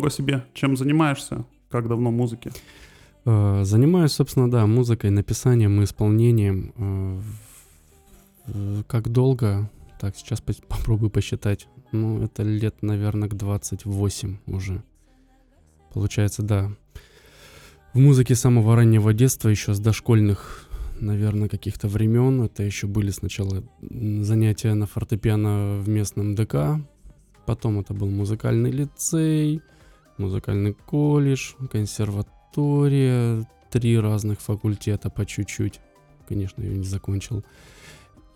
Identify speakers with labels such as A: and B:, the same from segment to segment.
A: немного о себе, чем занимаешься, как давно музыки.
B: Э, Занимаюсь, собственно, да, музыкой, написанием и исполнением. Э, Как долго? Так, сейчас попробую посчитать. Ну, это лет, наверное, к 28 уже. Получается, да. В музыке самого раннего детства, еще с дошкольных, наверное, каких-то времен. Это еще были сначала занятия на фортепиано в местном ДК. Потом это был музыкальный лицей, музыкальный колледж, консерватория, три разных факультета по чуть-чуть. Конечно, я не закончил.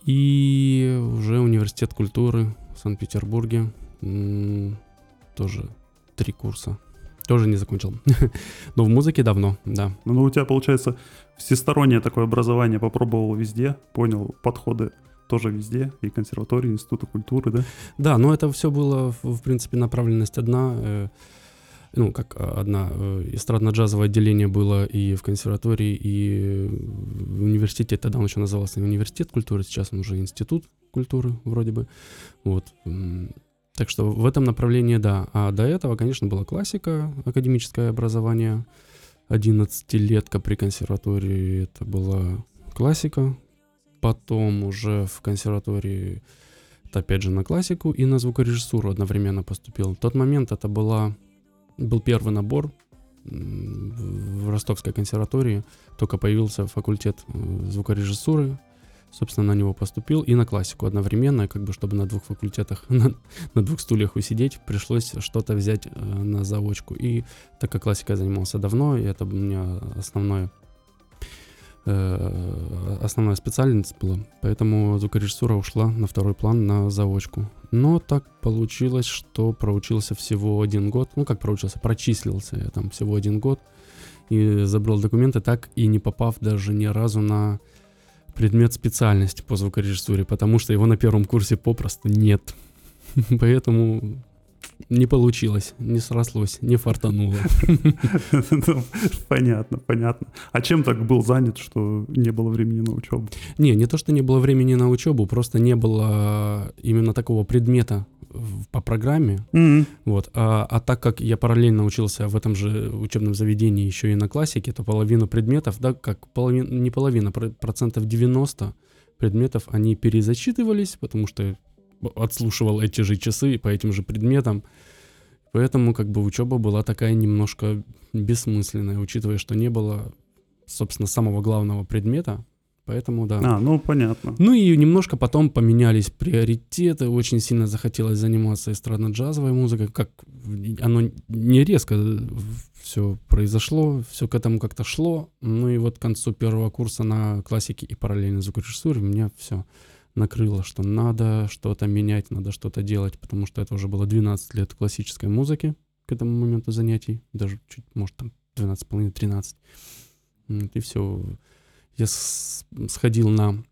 B: И уже университет культуры в Санкт-Петербурге. Тоже три курса. Тоже не закончил. Но в музыке давно, да.
A: Ну, у тебя, получается, всестороннее такое образование, попробовал везде, понял подходы тоже везде, и консерватории, и института культуры, да?
B: Да, но это все было, в, в принципе, направленность одна. Ну, как а, одна. э, эстрадно-джазовое отделение было и в консерватории, и в университете. Тогда он еще назывался университет культуры, сейчас он уже институт культуры вроде бы. Вот. Так что в этом направлении, да. А до этого, конечно, была классика, академическое образование. 11-летка при консерватории это была классика. Потом уже в консерватории опять же на классику и на звукорежиссуру одновременно поступил. В тот момент это была, был первый набор в Ростовской консерватории. Только появился факультет э, звукорежиссуры. Собственно, на него поступил и на классику одновременно, как бы чтобы на двух факультетах, на, на двух стульях усидеть, пришлось что-то взять э, на заочку. И так как классикой занимался давно, и это у меня основное основная специальность была, поэтому звукорежиссура ушла на второй план на заочку. Но так получилось, что проучился всего один год. Ну, как проучился, прочислился я там всего один год. И забрал документы, так и не попав даже ни разу на предмет специальности по звукорежиссуре, потому что его на первом курсе попросту нет. Поэтому не получилось, не срослось, не фартануло.
A: Ну, Понятно, понятно. А чем так был занят, что не было времени на учебу?
B: Не, не то, что не было времени на учебу, просто не было именно такого предмета по программе. Вот. А, а так как я параллельно учился в этом же учебном заведении еще и на классике, то половину предметов, да, как половина, не половина, про- процентов 90 предметов, они перезачитывались, потому что отслушивал эти же часы по этим же предметам. Поэтому как бы учеба была такая немножко бессмысленная, учитывая, что не было, собственно, самого главного предмета. Поэтому да.
A: А, ну понятно.
B: Ну и немножко потом поменялись приоритеты, очень сильно захотелось заниматься эстрадно-джазовой музыкой, как оно не резко все произошло, все к этому как-то шло, ну и вот к концу первого курса на классике и параллельно звукорежиссуре меня все накрыло, что надо что-то менять, надо что-то делать, потому что это уже было 12 лет классической музыки к этому моменту занятий, даже чуть, может, там 12,5-13. Вот, И все. Я сходил на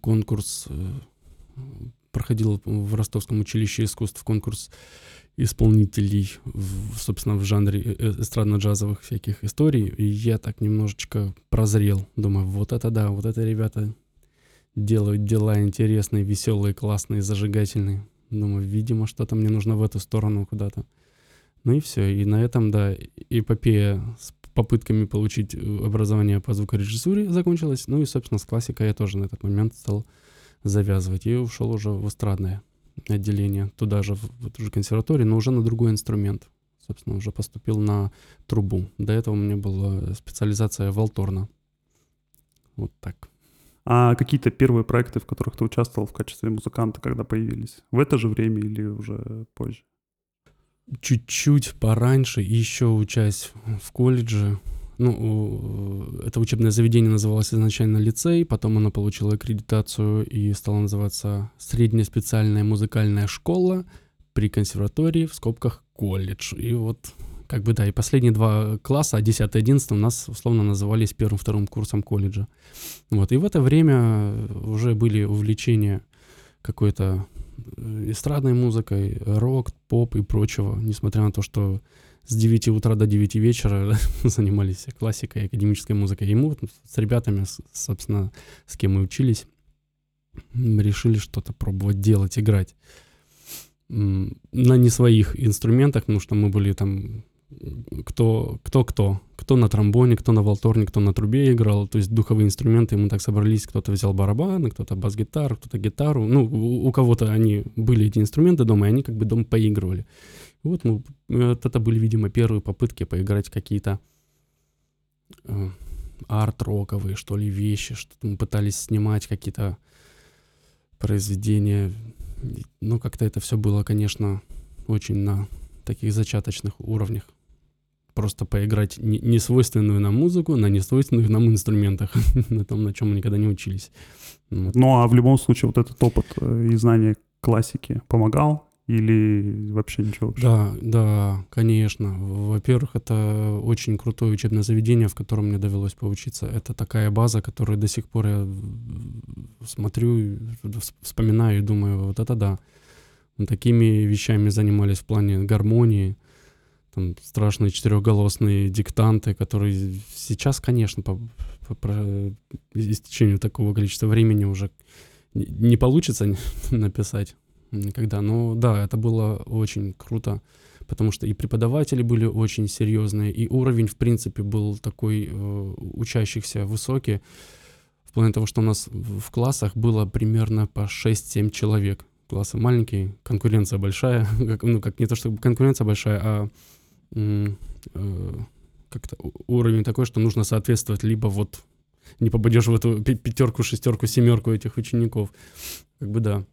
B: конкурс, э, проходил в Ростовском училище искусств конкурс исполнителей, в, собственно, в жанре э- э- эстрадно-джазовых всяких историй, и я так немножечко прозрел. Думаю, вот это да, вот это ребята делают дела интересные, веселые, классные, зажигательные. Думаю, видимо, что-то мне нужно в эту сторону куда-то. Ну и все. И на этом, да, эпопея с попытками получить э, образование по звукорежиссуре закончилась. Ну и, собственно, с классикой я тоже на этот момент стал завязывать. И ушел уже в эстрадное отделение, туда же, в эту же консерваторию, но уже на другой инструмент. Собственно, уже поступил на трубу. До этого у меня была специализация Волторна. Вот так.
A: А какие-то первые проекты, в которых ты участвовал в качестве музыканта, когда появились? В это же время или уже позже?
B: Чуть-чуть пораньше, еще учась в колледже, ну, это учебное заведение называлось изначально лицей, потом оно получило аккредитацию и стало называться средняя специальная музыкальная школа при консерватории, в скобках колледж. И вот как бы да, и последние два класса, 10 и 11 у нас условно назывались первым-вторым курсом колледжа. Вот, и в это время уже были увлечения какой-то э, эстрадной музыкой, рок, поп и прочего, несмотря на то, что с 9 утра до 9 вечера занимались классикой, академической музыкой. И мы с ребятами, собственно, с кем мы учились, решили что-то пробовать делать, играть на не своих инструментах, потому что мы были там кто, кто кто. Кто на тромбоне, кто на волторне, кто на трубе играл. То есть духовые инструменты, мы так собрались, кто-то взял барабаны, кто-то бас-гитару, кто-то гитару. Ну, у, у кого-то они были эти инструменты дома, и они как бы дома поигрывали. Вот мы, вот это были, видимо, первые попытки поиграть какие-то э, арт-роковые, что ли, вещи, что-то мы пытались снимать какие-то произведения. Ну, как-то это все было, конечно, очень на таких зачаточных уровнях просто поиграть не, свойственную нам музыку на несвойственных нам инструментах, на том, на чем мы никогда не учились.
A: Вот. Ну а в любом случае вот этот опыт э, и знание классики помогал или вообще ничего? Вообще?
B: Да, да, конечно. Во-первых, это очень крутое учебное заведение, в котором мне довелось поучиться. Это такая база, которую до сих пор я смотрю, вспоминаю и думаю, вот это да. Такими вещами занимались в плане гармонии, там страшные четырехголосные диктанты, которые сейчас, конечно, по, по, по истечению такого количества времени уже не получится написать никогда. Но да, это было очень круто, потому что и преподаватели были очень серьезные, и уровень, в принципе, был такой э, учащихся высокий, в плане того, что у нас в классах было примерно по 6-7 человек. Классы маленькие, конкуренция большая, ну как не то, чтобы конкуренция большая, а как-то уровень такой, что нужно соответствовать либо вот не попадешь в эту пятерку, шестерку, семерку этих учеников. Как бы да.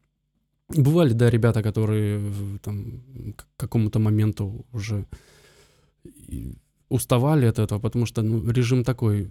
B: Бывали, да, ребята, которые там к какому-то моменту уже уставали от этого, потому что ну, режим такой,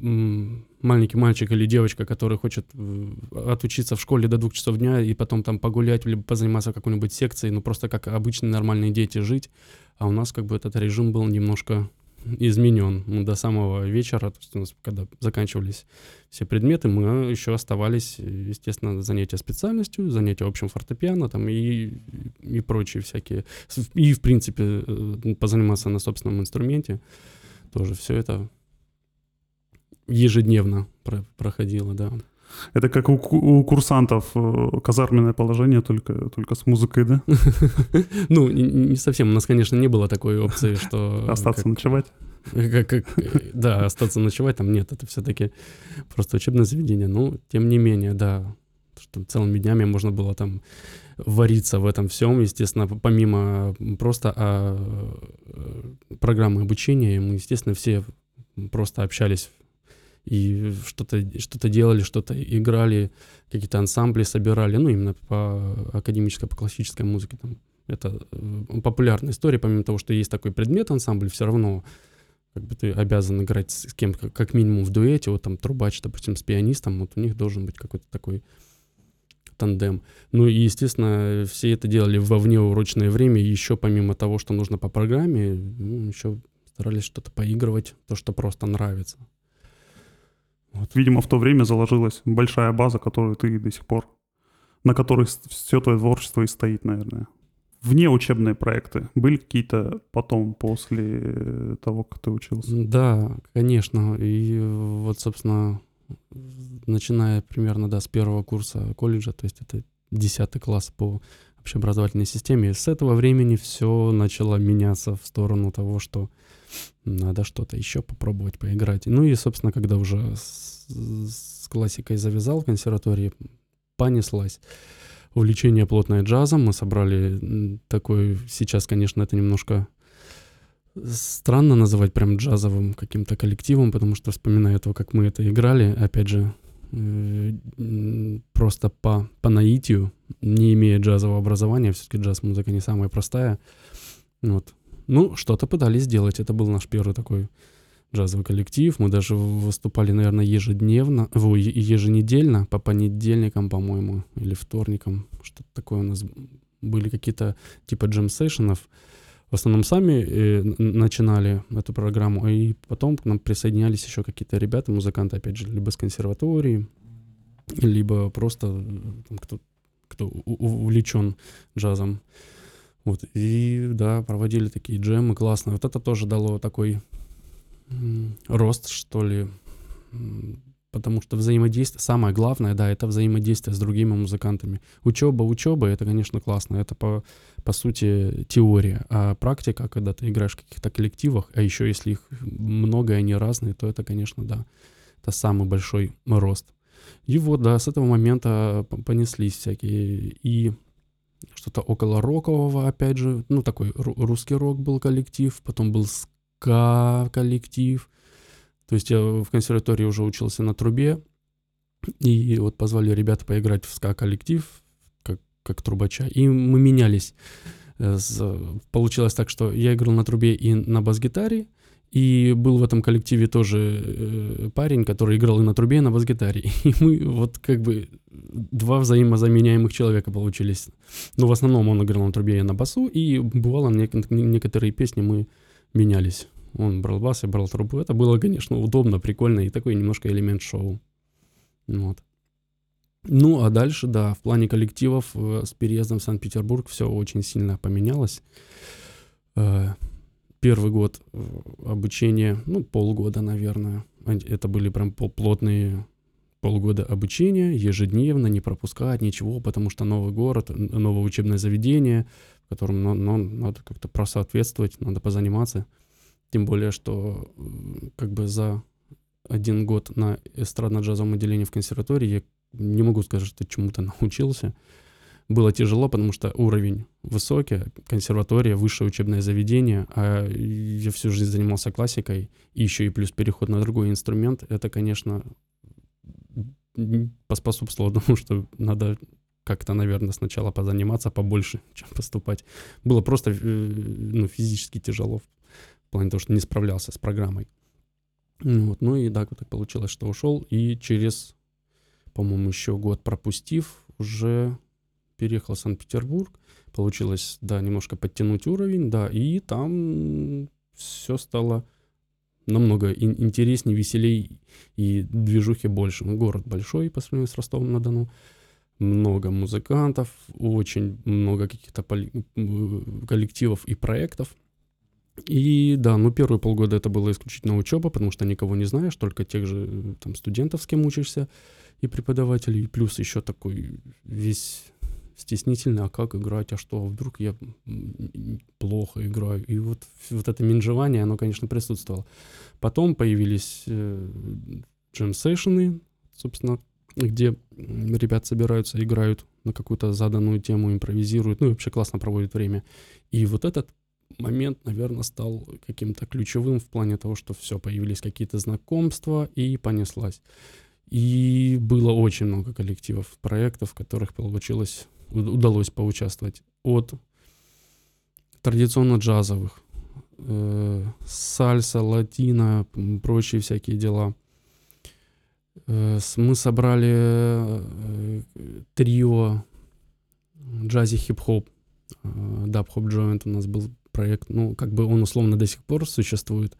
B: маленький мальчик или девочка, который хочет э, отучиться в школе до двух часов дня и потом там погулять, либо позаниматься какой-нибудь секцией, ну просто как обычные нормальные дети жить, а у нас как бы этот режим был немножко изменен ну, до самого вечера, то есть у нас, когда заканчивались все предметы, мы еще оставались, естественно, занятия специальностью, занятия общим фортепиано там и, и прочие всякие, и в принципе э, позаниматься на собственном инструменте, тоже все это ежедневно про проходило, да.
A: Это как у, у курсантов э, казарменное положение, только, только с музыкой, да?
B: Ну, не совсем. У нас, конечно, не было такой опции, что...
A: Остаться ночевать?
B: Да, остаться ночевать там нет. Это все-таки просто учебное заведение. Ну, тем не менее, да. Что целыми днями можно было там вариться в этом всем. Естественно, помимо просто а, э, программы обучения, мы, естественно, все просто общались и что-то что делали, что-то играли, какие-то ансамбли собирали, ну, именно по академической, по классической музыке. Там. Это э, популярная история, помимо того, что есть такой предмет ансамбль, все равно как бы ты обязан играть с кем как, как минимум в дуэте, вот там трубач, допустим, с пианистом, вот у них должен быть какой-то такой тандем. Ну и, естественно, все это делали во внеурочное время, еще помимо того, что нужно по программе, ну, еще старались что-то поигрывать, то, что просто нравится.
A: Вот. Видимо, в то время заложилась большая база, которую ты до сих пор, на которой все твое творчество и стоит, наверное. Вне учебные проекты были какие-то потом, после того, как ты учился?
B: Да, конечно. И вот, собственно, начиная примерно, да, с первого курса колледжа, то есть это 10 класс по общеобразовательной системе, с этого времени все начало меняться в сторону того, что надо что-то еще попробовать поиграть. Ну и, собственно, когда уже с, с классикой завязал в консерватории, понеслась. Увлечение плотное джазом. Мы собрали такой... Сейчас, конечно, это немножко странно называть прям джазовым каким-то коллективом, потому что вспоминаю то, как мы это играли, опять же, э, просто по, по наитию, не имея джазового образования, все-таки джаз-музыка не самая простая. Вот. Ну, что-то пытались сделать. Это был наш первый такой джазовый коллектив. Мы даже выступали, наверное, ежедневно, еженедельно, по понедельникам, по-моему, или вторникам. Что-то такое у нас были какие-то типа джем-сейшенов в основном сами э, начинали эту программу, и потом к нам присоединялись еще какие-то ребята, музыканты, опять же, либо с консерватории, либо просто там, кто, кто увлечен джазом. Вот, и да, проводили такие джемы классные. Вот это тоже дало такой рост, что ли, потому что взаимодействие, самое главное, да, это взаимодействие с другими музыкантами. Учеба, учеба, это, конечно, классно, это по, по сути теория, а практика, когда ты играешь в каких-то коллективах, а еще если их много и они разные, то это, конечно, да, это самый большой рост. И вот, да, с этого момента понеслись всякие и что-то около рокового, опять же, ну, такой русский рок был коллектив, потом был ска коллектив, то есть я в консерватории уже учился на трубе, и вот позвали ребята поиграть в ска-коллектив, как, как трубача, и мы менялись. Э, получилось так, что я играл на трубе и на бас-гитаре, и был в этом коллективе тоже э, парень, который играл и на трубе, и на бас-гитаре. И мы вот как бы два взаимозаменяемых человека получились. Но в основном он играл на трубе, и на басу, и бывало некоторые песни мы менялись. Он брал бас, я брал трубу. Это было, конечно, удобно, прикольно и такой немножко элемент шоу. Вот. Ну, а дальше, да, в плане коллективов э, с переездом в Санкт-Петербург все очень сильно поменялось. Э, первый год э, обучения, ну, полгода, наверное. Это были прям плотные полгода обучения, ежедневно, не пропускать ничего, потому что новый город, новое учебное заведение, в котором ну, ну, надо как-то просоответствовать, надо позаниматься. Тем более, что как бы за один год на эстрадно-джазовом отделении в консерватории я не могу сказать, что чему-то научился. Было тяжело, потому что уровень высокий, консерватория, высшее учебное заведение, а я всю жизнь занимался классикой, и еще и плюс переход на другой инструмент, это, конечно, поспособствовало тому, что надо как-то, наверное, сначала позаниматься побольше, чем поступать. Было просто э, ну, физически тяжело в плане того, что не справлялся с программой. Вот, ну и да, так получилось, что ушел, и через, по-моему, еще год пропустив, уже переехал в Санкт-Петербург, получилось, да, немножко подтянуть уровень, да, и там все стало намного интереснее, веселей и движухи больше. Город большой по сравнению с Ростовом-на-Дону, много музыкантов, очень много каких-то коллективов и проектов – и да, ну первые полгода это было исключительно учеба, потому что никого не знаешь, только тех же там студентов, с кем учишься, и преподавателей, плюс еще такой весь стеснительный, а как играть, а что, вдруг я плохо играю. И вот, вот это минжевание, оно, конечно, присутствовало. Потом появились э, джем-сейшены, собственно, где ребят собираются, играют на какую-то заданную тему, импровизируют, ну и вообще классно проводят время. И вот этот момент, наверное, стал каким-то ключевым в плане того, что все, появились какие-то знакомства и понеслась. И было очень много коллективов, проектов, в которых получилось, удалось поучаствовать. От традиционно джазовых, э, сальса, латина, прочие всякие дела. Э, мы собрали э, трио джази хип-хоп, э, даб-хоп джойнт у нас был проект, ну, как бы он условно до сих пор существует,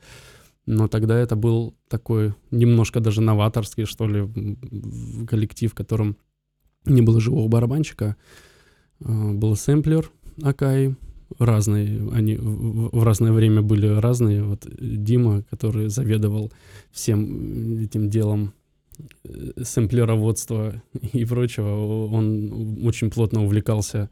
B: но тогда это был такой немножко даже новаторский, что ли, коллектив, в котором не было живого барабанщика, а, был сэмплер Акай, разные, они в разное время были разные. Вот Дима, который заведовал всем этим делом э, сэмплероводства и прочего, он очень плотно увлекался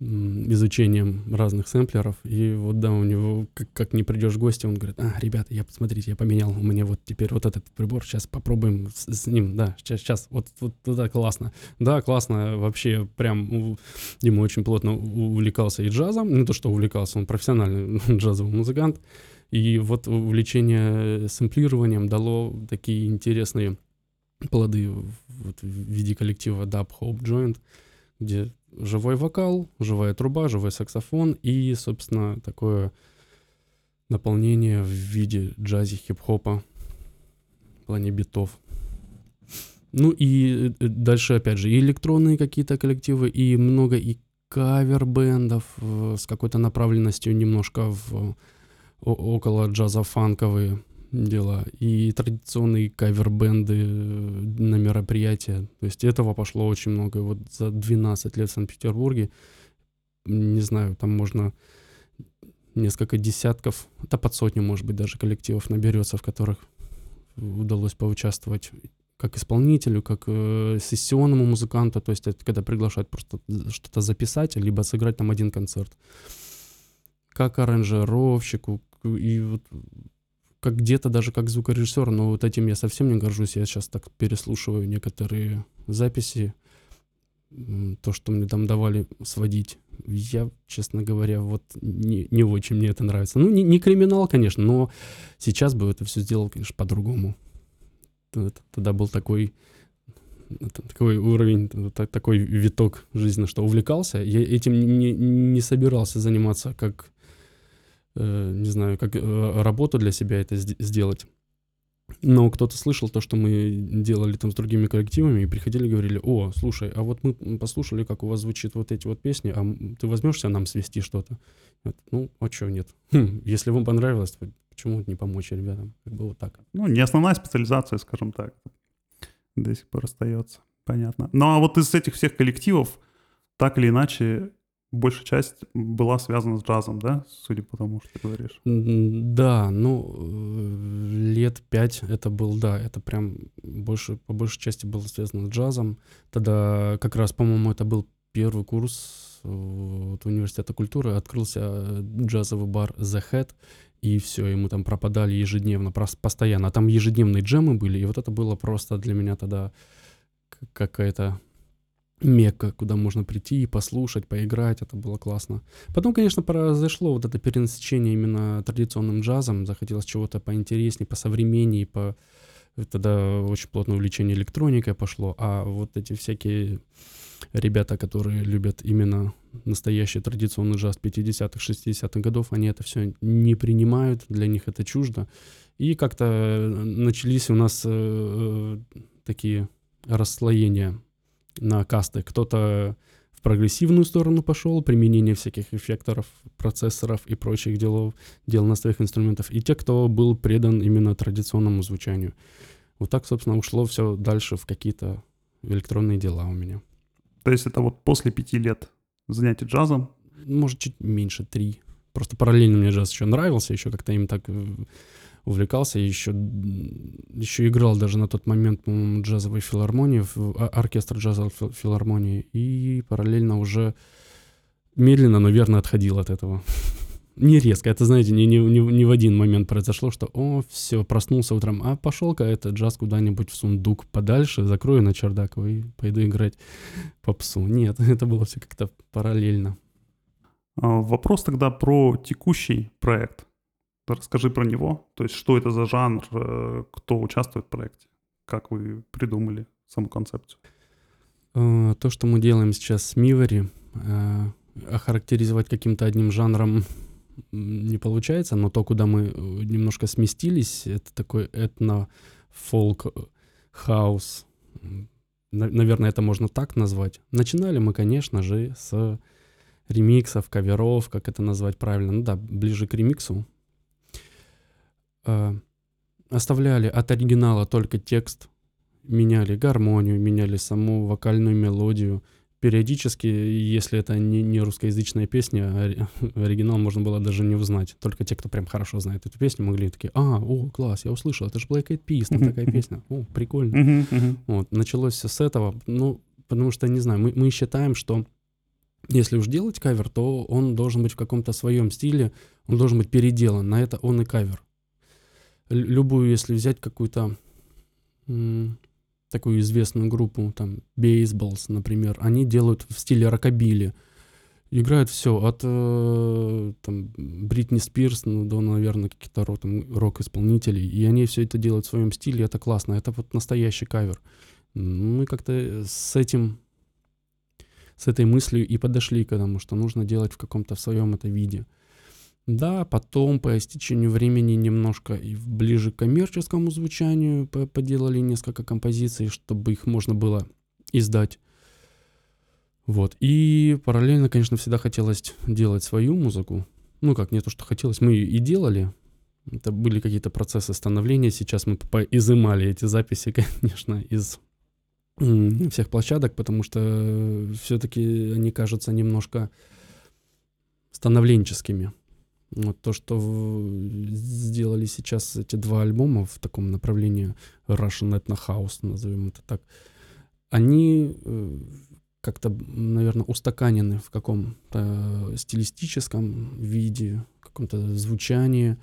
B: изучением разных сэмплеров. И вот да, у него, как, как не придешь в гости, он говорит, а, ребята, я, посмотрите, я поменял, у меня вот теперь вот этот прибор, сейчас попробуем с, с ним, да, сейчас, сейчас, вот, вот это классно. Да, классно, вообще прям Дима очень плотно увлекался и джазом, не то, что увлекался, он профессиональный джазовый музыкант, и вот увлечение сэмплированием дало такие интересные плоды вот, в виде коллектива Dub Hope Joint, где живой вокал, живая труба, живой саксофон и, собственно, такое наполнение в виде джази, хип-хопа в плане битов. Ну и э, дальше, опять же, и электронные какие-то коллективы, и много и кавер-бендов э, с какой-то направленностью немножко в около джаза-фанковые дела, и традиционные кавер-бенды э, на мероприятия. То есть этого пошло очень много. И вот за 12 лет в Санкт-Петербурге, не знаю, там можно несколько десятков, да под сотню, может быть, даже коллективов наберется, в которых удалось поучаствовать как исполнителю, как э, сессионному музыканту, то есть это когда приглашают просто что-то записать, либо сыграть там один концерт. Как аранжировщику, и вот как где-то даже как звукорежиссер, но вот этим я совсем не горжусь. Я сейчас так переслушиваю некоторые записи, то, что мне там давали сводить. Я, честно говоря, вот не, не очень мне это нравится. Ну, не, не криминал, конечно, но сейчас бы это все сделал, конечно, по-другому. Тогда был такой такой уровень, такой виток жизни, что увлекался. Я этим не, не собирался заниматься как не знаю, как э, работу для себя это сделать. Но кто-то слышал то, что мы делали там с другими коллективами, и приходили и говорили, о, слушай, а вот мы послушали, как у вас звучит вот эти вот песни, а ты возьмешься нам свести что-то? Ну, а что нет? Хм, если вам понравилось, то почему не помочь ребятам? Как бы вот так.
A: Ну, не основная специализация, скажем так, до сих пор остается. Понятно. Ну, а вот из этих всех коллективов, так или иначе, большая часть была связана с джазом, да, судя по тому, что ты говоришь?
B: Да, ну, э, лет пять это был, да, это прям больше, по большей части было связано с джазом. Тогда как раз, по-моему, это был первый курс э, вот, университета культуры, открылся джазовый бар The Head, и все, и мы там пропадали ежедневно, постоянно. А там ежедневные джемы были, и вот это было просто для меня тогда какая-то мекка, куда можно прийти и послушать, поиграть, это было классно. Потом, конечно, произошло вот это перенасыщение именно традиционным джазом, захотелось чего-то поинтереснее, посовременнее, по... тогда очень плотное увлечение электроникой пошло, а вот эти всякие ребята, которые любят именно настоящий традиционный джаз 50-х, 60-х годов, они это все не принимают, для них это чуждо. И как-то начались у нас э, э такие расслоения на касты. Кто-то в прогрессивную сторону пошел, применение всяких эффекторов, процессоров и прочих делов, дел на своих инструментов, и те, кто был предан именно традиционному звучанию. Вот так, собственно, ушло все дальше в какие-то электронные дела у меня.
A: То есть это вот после пяти лет занятий джазом?
B: Может, чуть меньше, три. Просто параллельно мне джаз еще нравился, еще как-то им так увлекался, еще, еще играл даже на тот момент, по-моему, джазовой филармонии, а, оркестр джазовой филармонии, и параллельно уже медленно, но верно отходил от этого. Не резко, это, знаете, не, не, не, не в один момент произошло, что, о, все, проснулся утром, а пошел-ка этот джаз куда-нибудь в сундук подальше, закрою на чердак и пойду играть попсу. Нет, это было все как-то параллельно.
A: А, вопрос тогда про текущий проект. Расскажи про него. То есть, что это за жанр, э, кто участвует в проекте, как вы придумали саму концепцию?
B: Э, то, что мы делаем сейчас с Мивери, э, охарактеризовать каким-то одним жанром не получается, но то, куда мы немножко сместились, это такой этно-фолк, хаус. Наверное, это можно так назвать. Начинали мы, конечно же, с ремиксов, каверов, как это назвать правильно. Ну да, ближе к ремиксу, э, оставляли от оригинала только текст, меняли гармонию, меняли саму вокальную мелодию. Периодически, если это не, не русскоязычная песня, а оригинал можно было даже не узнать. Только те, кто прям хорошо знает эту песню, могли такие, а, о, класс, я услышал, это же Black Eyed Peas, там такая песня, о, прикольно. Вот, началось все с этого, ну, потому что, не знаю, мы, мы считаем, что если уж делать кавер, то он должен быть в каком-то своем стиле, он должен быть переделан. На это он и кавер. Любую, если взять какую-то такую известную группу, там, Baseballs, например, они делают в стиле рокобили. Играют все от э, там, Бритни Спирс ну, до, наверное, каких-то рок, рок-исполнителей. И они все это делают в своем стиле, это классно. Это вот настоящий кавер. Мы как-то с этим с этой мыслью и подошли к этому, что нужно делать в каком-то в своем это виде. Да, потом по истечению времени немножко и ближе к коммерческому звучанию поделали несколько композиций, чтобы их можно было издать. Вот. И параллельно, конечно, всегда хотелось делать свою музыку. Ну, как, не то, что хотелось, мы и делали. Это были какие-то процессы становления. Сейчас мы изымали эти записи, конечно, из всех площадок, потому что все-таки они кажутся немножко становленческими. Вот то, что сделали сейчас эти два альбома в таком направлении Russian Ethno House, назовем это так, они э, как-то, наверное, устаканены в каком-то стилистическом виде, каком-то звучании.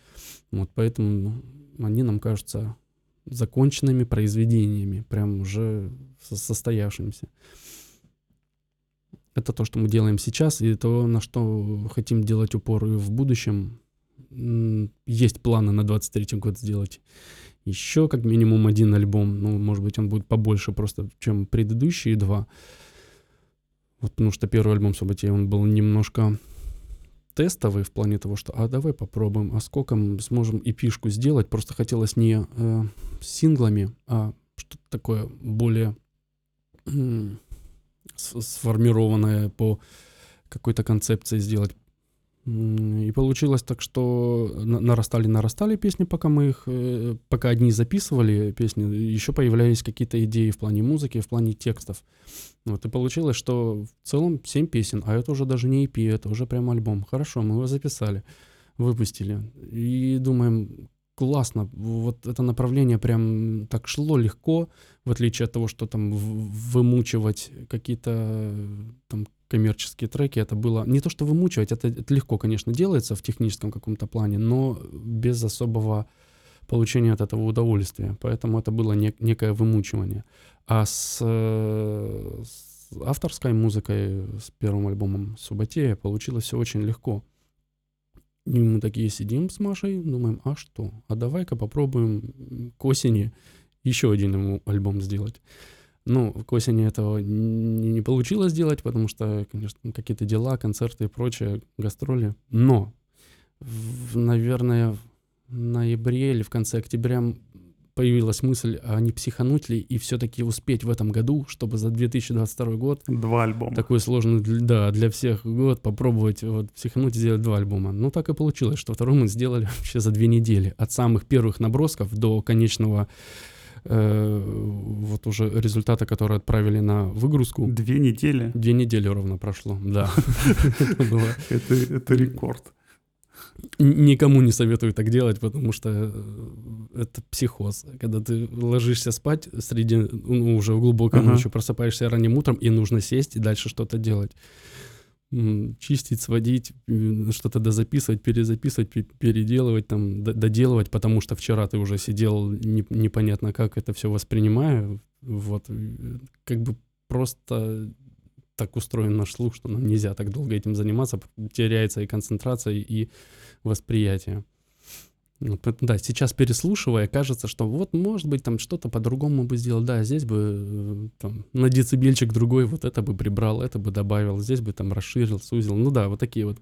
B: Вот поэтому они нам кажутся законченными произведениями, прям уже состоявшимися. Это то, что мы делаем сейчас, и то, на что хотим делать упор в будущем. Есть планы на 23 год сделать еще как минимум один альбом. Ну, может быть, он будет побольше просто, чем предыдущие два. Вот потому что первый альбом Субботей, он был немножко тестовый в плане того, что а давай попробуем, а сколько мы сможем и пишку сделать. Просто хотелось не э, синглами, а что-то такое более сформированное по какой-то концепции сделать. И получилось так, что нарастали-нарастали песни, пока мы их, э, пока одни записывали песни, еще появлялись какие-то идеи в плане музыки, в плане текстов. Вот, и получилось, что в целом 7 песен, а это уже даже не EP, это уже прям альбом. Хорошо, мы его записали, выпустили. И думаем, классно, вот это направление прям так шло легко, в отличие от того, что там вымучивать какие-то там коммерческие треки, это было не то, что вымучивать, это, это легко, конечно, делается в техническом каком-то плане, но без особого получения от этого удовольствия. Поэтому это было не, некое вымучивание. А с, с авторской музыкой, с первым альбомом Субатея получилось все очень легко. И мы такие сидим с Машей, думаем, а что? А давай-ка попробуем к осени еще один альбом сделать. Ну, к осени этого не, не получилось сделать, потому что, конечно, какие-то дела, концерты и прочее, гастроли. Но, в, наверное, в ноябре или в конце октября появилась мысль, а не психануть ли и все-таки успеть в этом году, чтобы за 2022 год...
A: Два альбома.
B: Такой сложный, да, для всех год попробовать вот психануть и сделать два альбома. Ну, так и получилось, что второй мы сделали вообще за две недели. От самых первых набросков до конечного Э, вот уже результата, которые отправили на выгрузку.
A: Две недели?
B: Две недели ровно прошло, да.
A: Это рекорд.
B: Никому не советую так делать, потому что э, это психоз. Когда ты ложишься спать среди, ну, уже в глубокой ночью, просыпаешься ранним утром, и нужно сесть и дальше что-то делать чистить, сводить, что-то дозаписывать, перезаписывать, переделывать, там, доделывать, потому что вчера ты уже сидел не, непонятно как это все воспринимая, вот, как бы просто так устроен наш слух, что нам нельзя так долго этим заниматься, теряется и концентрация, и восприятие. Вот, да, сейчас переслушивая, кажется, что вот, может быть, там что-то по-другому бы сделал. Да, здесь бы э, там, на децибельчик другой вот это бы прибрал, это бы добавил, здесь бы там расширил, сузил. Ну да, вот такие вот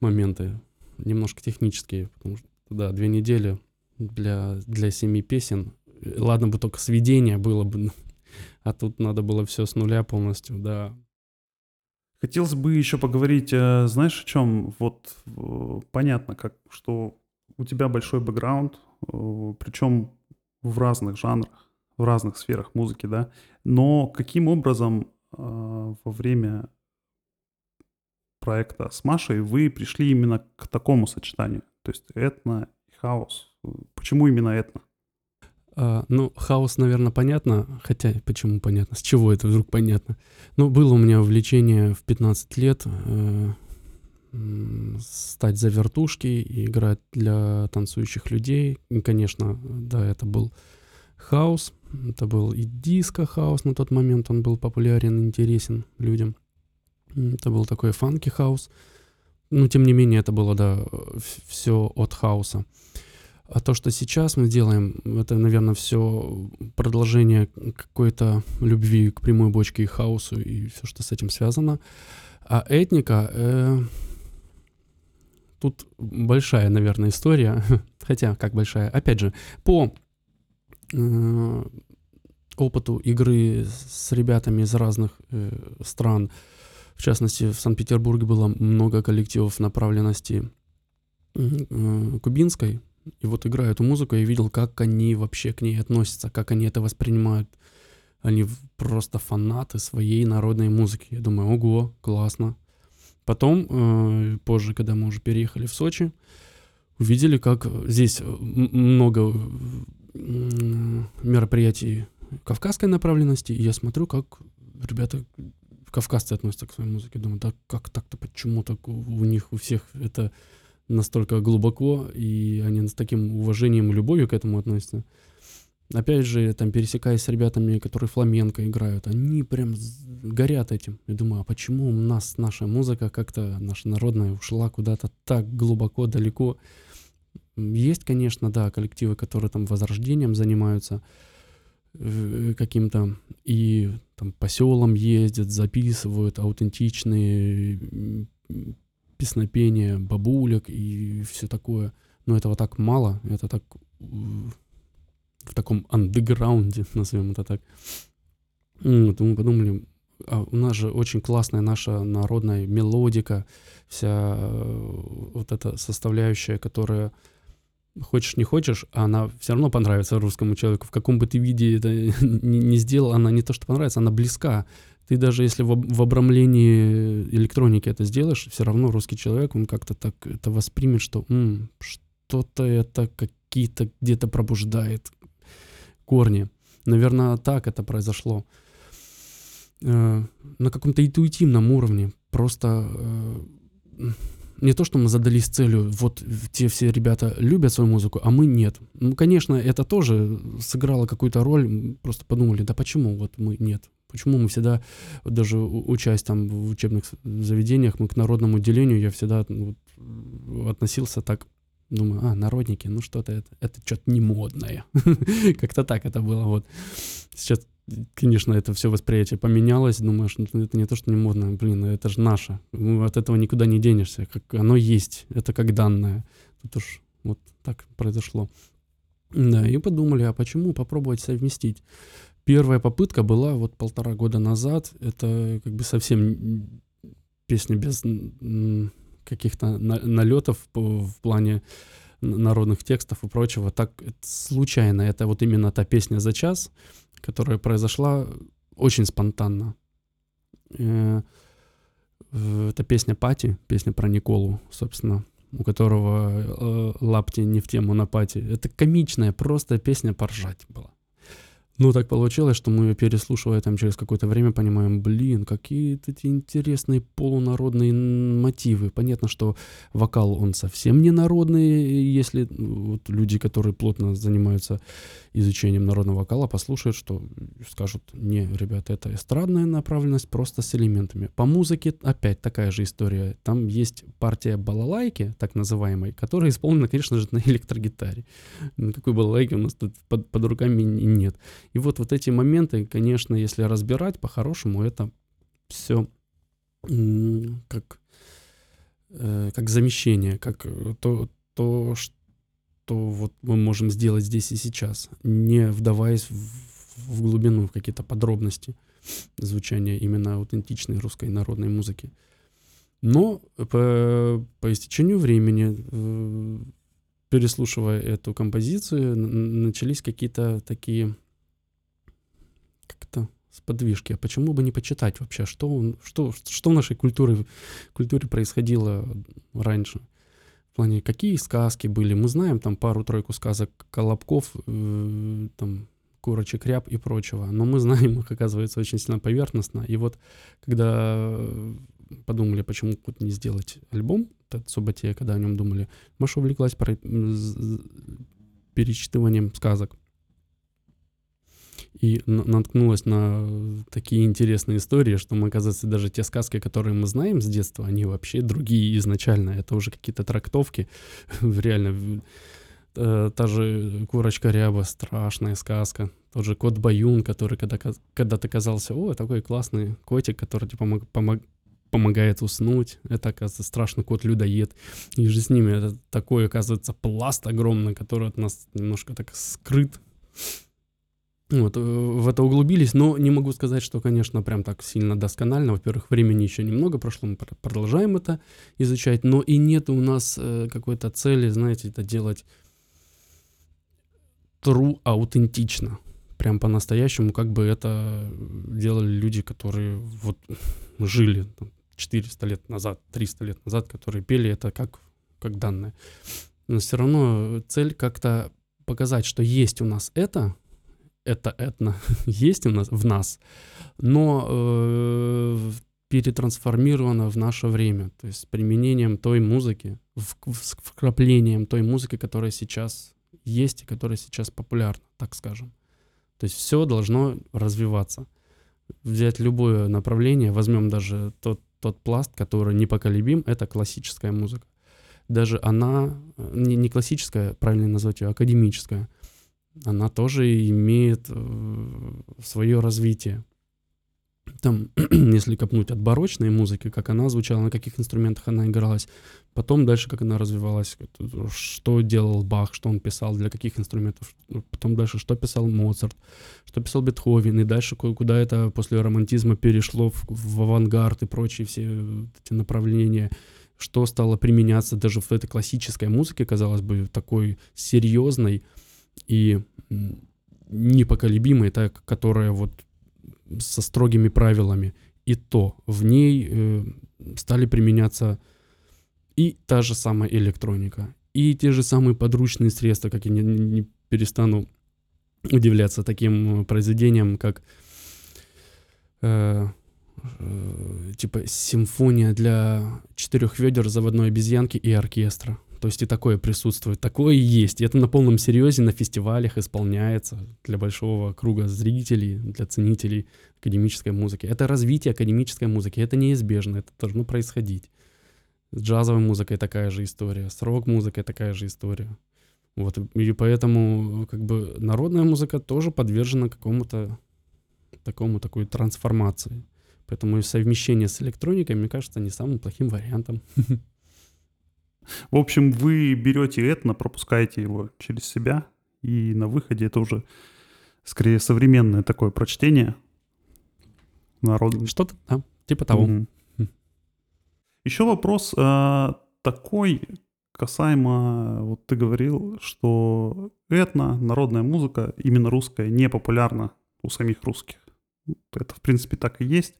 B: моменты, немножко технические, потому что, да, две недели для, для семи песен. Ладно бы только сведение было бы, а тут надо было все с нуля полностью, да.
A: Хотелось бы еще поговорить, э, знаешь, о чем? Вот э, понятно, как, что у тебя большой бэкграунд, э, причем в разных жанрах, в разных сферах музыки, да, но каким образом э, во время проекта с Машей вы пришли именно к такому сочетанию, то есть этно и хаос? Почему именно этно?
B: А, ну, хаус, наверное, понятно. Хотя, почему понятно? С чего это вдруг понятно? Ну, было у меня увлечение в 15 лет э, стать за вертушки и играть для танцующих людей. И, конечно, да, это был хаус. Это был и диско-хаус на тот момент. Он был популярен, интересен людям. Это был такой фанки-хаус. Но, тем не менее, это было, да, все от хаоса. А то, что сейчас мы делаем, это, наверное, все продолжение какой-то любви к прямой бочке и хаосу и все, что с этим связано. А этника, э, тут большая, наверное, история. Хотя, как большая? Опять же, по э, опыту игры с ребятами из разных э, стран, в частности, в Санкт-Петербурге было много коллективов направленности э, кубинской, и вот играю эту музыку, я видел, как они вообще к ней относятся, как они это воспринимают. Они просто фанаты своей народной музыки. Я думаю, ого, классно. Потом, э, позже, когда мы уже переехали в Сочи, увидели, как здесь много э, мероприятий кавказской направленности, и я смотрю, как ребята кавказцы относятся к своей музыке. Думаю, да как так-то, почему так у них у всех это настолько глубоко, и они с таким уважением и любовью к этому относятся. Опять же, там, пересекаясь с ребятами, которые фламенко играют, они прям горят этим. Я думаю, а почему у нас наша музыка как-то, наша народная, ушла куда-то так глубоко, далеко? Есть, конечно, да, коллективы, которые там возрождением занимаются э, каким-то, и там по селам ездят, записывают аутентичные песнопения бабулек и все такое. Но этого так мало, это так в таком андеграунде, назовем это так. Вот, мы подумали, а у нас же очень классная наша народная мелодика, вся э, вот эта составляющая, которая хочешь не хочешь, она все равно понравится русскому человеку. В каком бы ты виде это не, сделал, она не то что понравится, она близка ты даже если в, в обрамлении электроники это сделаешь, все равно русский человек, он как-то так это воспримет, что что-то это какие-то где-то пробуждает корни. Наверное, так это произошло. Э, на каком-то интуитивном уровне. Просто э, не то, что мы задались целью, вот те все ребята любят свою музыку, а мы нет. Ну, конечно, это тоже сыграло какую-то роль. Просто подумали, да почему вот мы нет? Почему мы всегда, даже учась там в учебных заведениях, мы к народному делению, я всегда вот, относился так, думаю, а, народники, ну что-то это, это что-то не модное. Как-то так это было. Вот. Сейчас, конечно, это все восприятие поменялось, думаешь, ну, это не то, что не модно, блин, это же наше. Ну, от этого никуда не денешься, как оно есть, это как данное. Тут уж вот так произошло. Да, и подумали, а почему попробовать совместить? Первая попытка была вот полтора года назад. Это как бы совсем песня без каких-то налетов в плане народных текстов и прочего. Так случайно. Это вот именно та песня «За час», которая произошла очень спонтанно. Э, это песня Пати, песня про Николу, собственно, у которого э, лапти не в тему на Пати. Это комичная просто песня поржать была. Ну, так получилось, что мы, переслушивая там через какое-то время, понимаем, блин, какие эти интересные полународные мотивы. Понятно, что вокал, он совсем не народный, если вот люди, которые плотно занимаются изучением народного вокала, послушают, что скажут, не, ребята, это эстрадная направленность просто с элементами. По музыке опять такая же история. Там есть партия балалайки, так называемой, которая исполнена, конечно же, на электрогитаре. Какой балалайки у нас тут под, под руками нет. И вот, вот эти моменты, конечно, если разбирать по-хорошему, это все как, э, как замещение, как то, то, что вот мы можем сделать здесь и сейчас, не вдаваясь в, в глубину, в какие-то подробности звучания именно аутентичной русской народной музыки. Но по, по истечению времени, э, переслушивая эту композицию, начались какие-то такие как-то сподвижки. А почему бы не почитать вообще, что, что, что в нашей культуре, культуре происходило раньше? плане, какие сказки были. Мы знаем там пару-тройку сказок Колобков, э, там курочек ряб и прочего. Но мы знаем их, оказывается, очень сильно поверхностно. И вот когда подумали, почему тут не сделать альбом, этот Субботея, когда о нем думали, Маша увлеклась перечитыванием сказок. И наткнулась на такие интересные истории, что мы, оказывается, даже те сказки, которые мы знаем с детства, они вообще другие изначально. Это уже какие-то трактовки. Реально, э, та же курочка ряба, страшная сказка. Тот же кот Баюн, который когда, когда-то казался, о, такой классный котик, который типа помог, помогает уснуть. Это, оказывается, страшный кот-людоед. И же с ними это такой, оказывается, пласт огромный, который от нас немножко так скрыт. Вот, э, в это углубились, но не могу сказать, что, конечно, прям так сильно досконально. Во-первых, времени еще немного прошло, мы продолжаем это изучать, но и нет у нас э, какой-то цели, знаете, это делать true аутентично. Прям по-настоящему, как бы это делали люди, которые вот жили там, 400 лет назад, 300 лет назад, которые пели это как, как данное. Но все равно цель как-то показать, что есть у нас это, это этно есть у нас в нас, но э, перетрансформировано в наше время, то есть с применением той музыки, в, с вкраплением той музыки, которая сейчас есть и которая сейчас популярна, так скажем. То есть все должно развиваться. Взять любое направление, возьмем даже тот, тот пласт, который непоколебим, это классическая музыка. Даже она, э, не, не классическая, правильно назвать ее, а академическая, она тоже имеет э, свое развитие. Там, если копнуть от барочной музыки, как она звучала, на каких инструментах она игралась, потом дальше, как она развивалась, что делал Бах, что он писал, для каких инструментов, потом дальше, что писал Моцарт, что писал Бетховен, и дальше куда это после романтизма перешло в, в авангард и прочие все эти направления, что стало применяться даже в этой классической музыке, казалось бы, такой серьезной, и непоколебимой, так, которая вот со строгими правилами. И то в ней э, стали применяться и та же самая электроника, и те же самые подручные средства, как я не, не перестану удивляться таким произведениям, как э, э, типа симфония для четырех ведер заводной обезьянки и оркестра. То есть и такое присутствует, такое и есть. И это на полном серьезе на фестивалях исполняется для большого круга зрителей, для ценителей академической музыки. Это развитие академической музыки, это неизбежно, это должно происходить. С джазовой музыкой такая же история, с рок-музыкой такая же история. Вот, и поэтому как бы народная музыка тоже подвержена какому-то такому такой трансформации. Поэтому совмещение с электроникой, мне кажется, не самым плохим вариантом.
A: В общем, вы берете этно, пропускаете его через себя, и на выходе это уже скорее современное такое прочтение.
B: Народ... Что-то, да, типа того. Угу.
A: Еще вопрос э, такой, касаемо, вот ты говорил, что этно, народная музыка, именно русская, не популярна у самих русских. Это, в принципе, так и есть.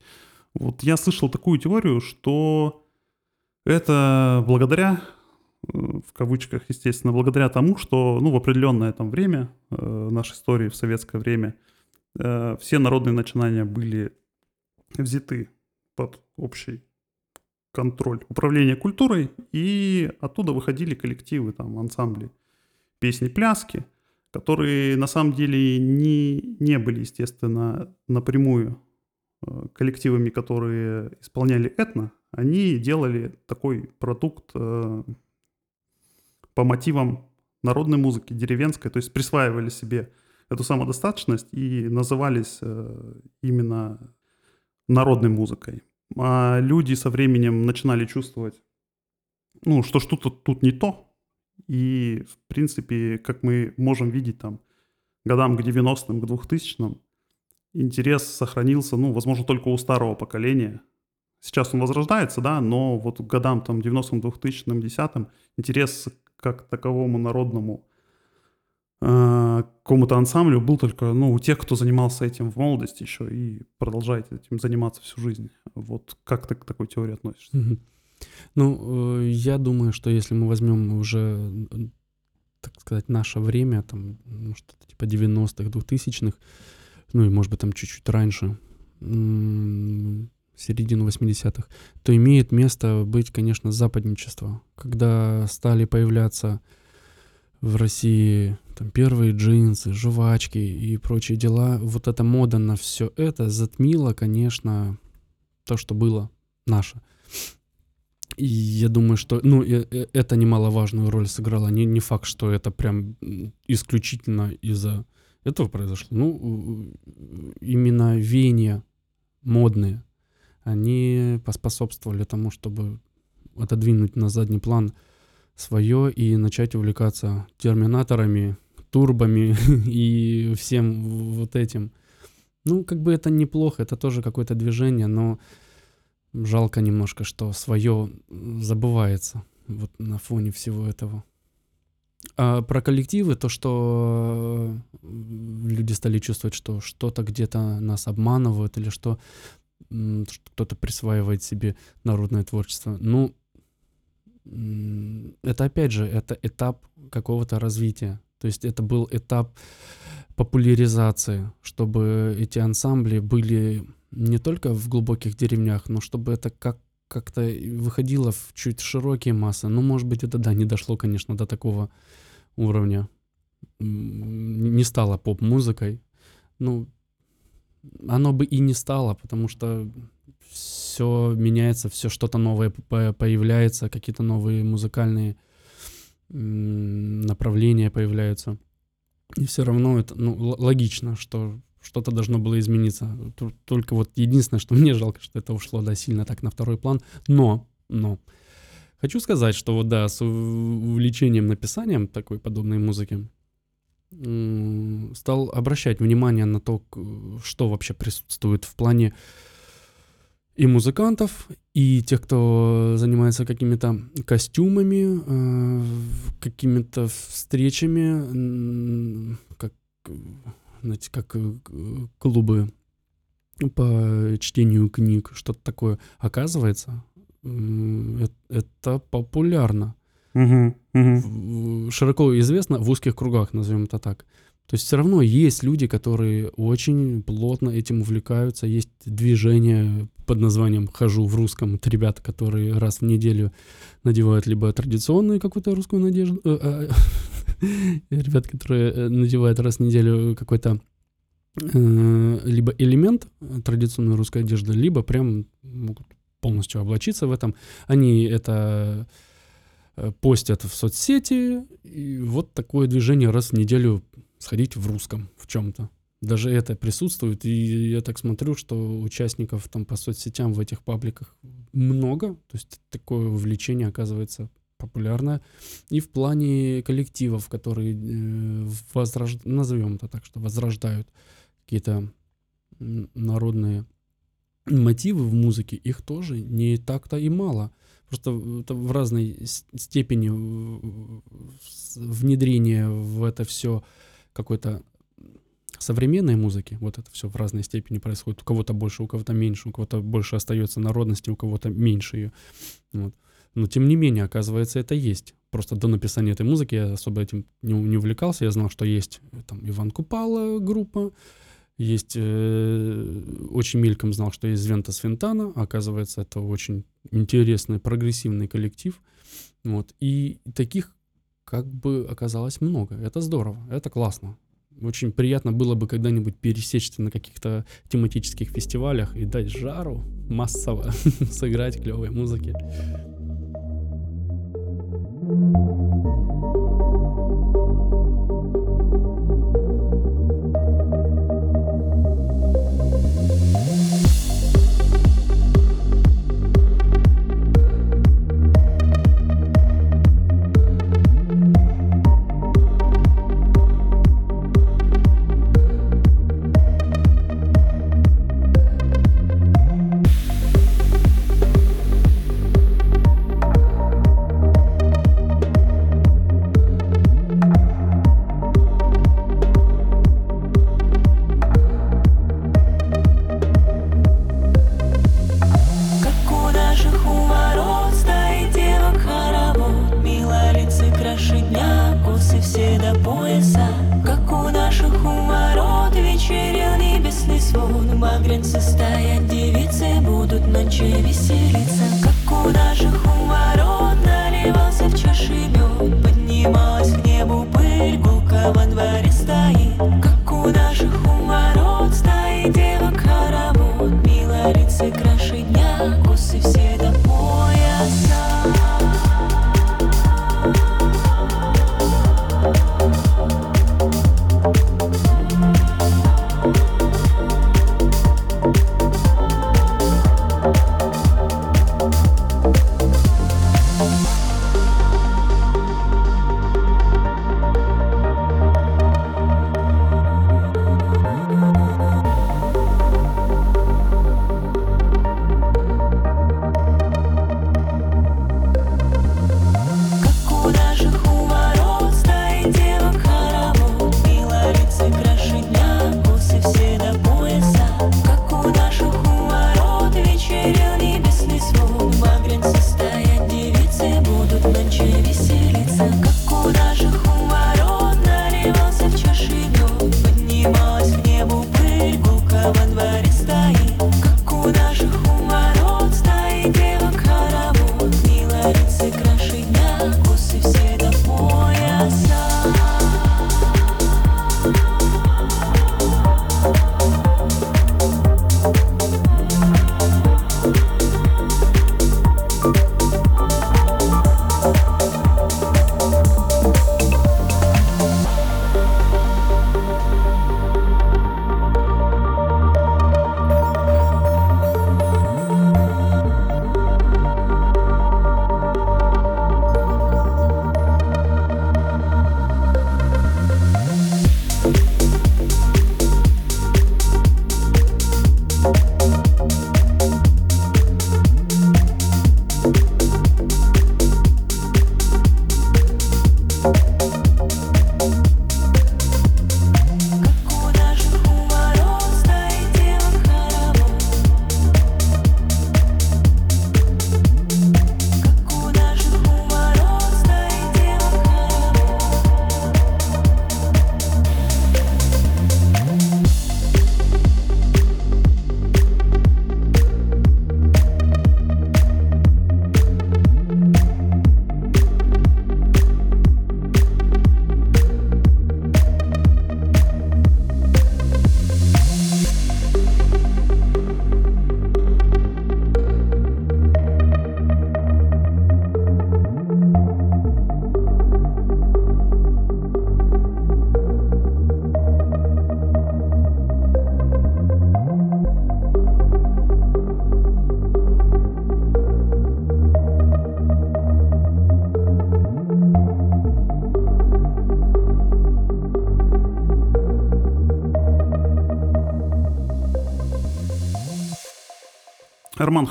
A: Вот я слышал такую теорию, что это благодаря в кавычках, естественно, благодаря тому, что ну, в определенное там время э, нашей истории, в советское время, э, все народные начинания были взяты под общий контроль управления культурой, и оттуда выходили коллективы, там, ансамбли, песни, пляски, которые на самом деле не, не были, естественно, напрямую э, коллективами, которые исполняли этно, они делали такой продукт э, по мотивам народной музыки, деревенской, то есть присваивали себе эту самодостаточность и назывались э, именно народной музыкой. А люди со временем начинали чувствовать, ну, что что-то тут не то. И, в принципе, как мы можем видеть там годам к 90-м, к 2000-м, интерес сохранился, ну, возможно, только у старого поколения. Сейчас он возрождается, да, но вот к годам там 90-м, 2000-м, 10-м интерес как таковому народному э, какому-то ансамблю был только ну, у тех, кто занимался этим в молодости еще и продолжает этим заниматься всю жизнь. Вот как ты к такой теории относишься?
B: Ну, э, я думаю, что если мы возьмем уже, так сказать, наше время, там, ну, что-то типа 90-х, 2000-х, ну и, может быть, там чуть-чуть раньше, середину 80-х, то имеет место быть, конечно, западничество. Когда стали появляться в России там первые джинсы, жвачки и прочие дела, вот эта мода на все это затмила, конечно, то, что было наше. И я думаю, что, ну, это немаловажную роль сыграло. Не, не факт, что это прям исключительно из-за этого произошло. Ну, именно веяния модные, они поспособствовали тому, чтобы отодвинуть на задний план свое и начать увлекаться терминаторами, турбами и всем вот этим. Ну, как бы это неплохо, это тоже какое-то движение, но жалко немножко, что свое забывается вот на фоне всего этого. А про коллективы, то, что люди стали чувствовать, что что-то где-то нас обманывают или что кто-то присваивает себе народное творчество. Ну, это опять же, это этап какого-то развития. То есть это был этап популяризации, чтобы эти ансамбли были не только в глубоких деревнях, но чтобы это как как-то выходило в чуть широкие массы. Ну, может быть, это да, не дошло, конечно, до такого уровня. Не стало поп-музыкой. Ну, оно бы и не стало, потому что все меняется, все что-то новое появляется, какие-то новые музыкальные направления появляются. И все равно это ну, логично, что что-то должно было измениться. Только вот единственное, что мне жалко, что это ушло, да, сильно так на второй план. Но, но, хочу сказать, что вот, да, с увлечением написанием такой подобной музыки стал обращать внимание на то, что вообще присутствует в плане и музыкантов, и тех, кто занимается какими-то костюмами, э, какими-то встречами, как, знаете, как э, клубы по чтению книг, что-то такое. Оказывается, это популярно. Широко известно в узких кругах, назовем это так. То есть все равно есть люди, которые очень плотно этим увлекаются. Есть движение под названием «Хожу в русском». Это ребята, которые раз в неделю надевают либо традиционную какую-то русскую надежду, э, э, ребят, которые э, надевают раз в неделю какой-то либо элемент традиционной русской одежды, либо прям могут полностью облачиться в этом. Они это постят в соцсети, и вот такое движение раз в неделю сходить в русском в чем-то. Даже это присутствует, и я так смотрю, что участников там по соцсетям в этих пабликах много, то есть такое увлечение оказывается популярное. И в плане коллективов, которые э, возрождают, назовем это так, что возрождают какие-то народные мотивы в музыке, их тоже не так-то и мало. Просто в разной степени внедрения в это все какой-то современной музыки, вот это все в разной степени происходит. У кого-то больше, у кого-то меньше, у кого-то больше остается народности, у кого-то меньше ее. Вот. Но тем не менее, оказывается, это есть. Просто до написания этой музыки я особо этим не, не увлекался. Я знал, что есть э, там Иван Купала группа, есть, э, очень мельком знал, что есть Звентас Фентана, оказывается, это очень интересный, прогрессивный коллектив. Вот. И таких как бы оказалось много. Это здорово, это классно. Очень приятно было бы когда-нибудь пересечься на каких-то тематических фестивалях и дать жару массово, сыграть клевой музыки.
C: Thank you до пояса, как у наших у ворот вечерел небесный свод. Багрянцы стоят девицы, будут ночи веселиться, как у наших у ворот наливался в чаши мед, поднималась к небу пыль, гулка во дворе.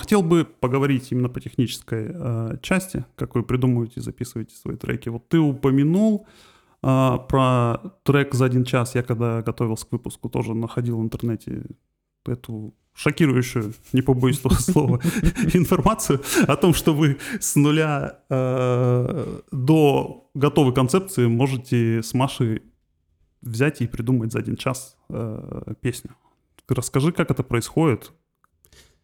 A: Хотел бы поговорить именно по технической э, части, как вы придумываете записываете свои треки. Вот ты упомянул э, про трек за один час. Я когда готовился к выпуску, тоже находил в интернете эту шокирующую, не побоюсь этого слова, информацию о том, что вы с нуля э, до готовой концепции можете с Машей взять и придумать за один час э, песню. Расскажи, как это происходит,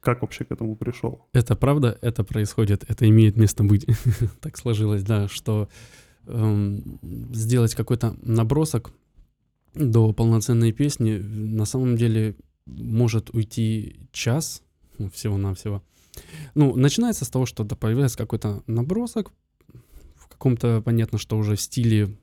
A: как вообще к этому пришел?
B: Это правда, это происходит, это имеет место быть. так сложилось, да, что эм, сделать какой-то набросок до полноценной песни на самом деле может уйти час всего-навсего. Ну, начинается с того, что да, появляется какой-то набросок в каком-то, понятно, что уже стиле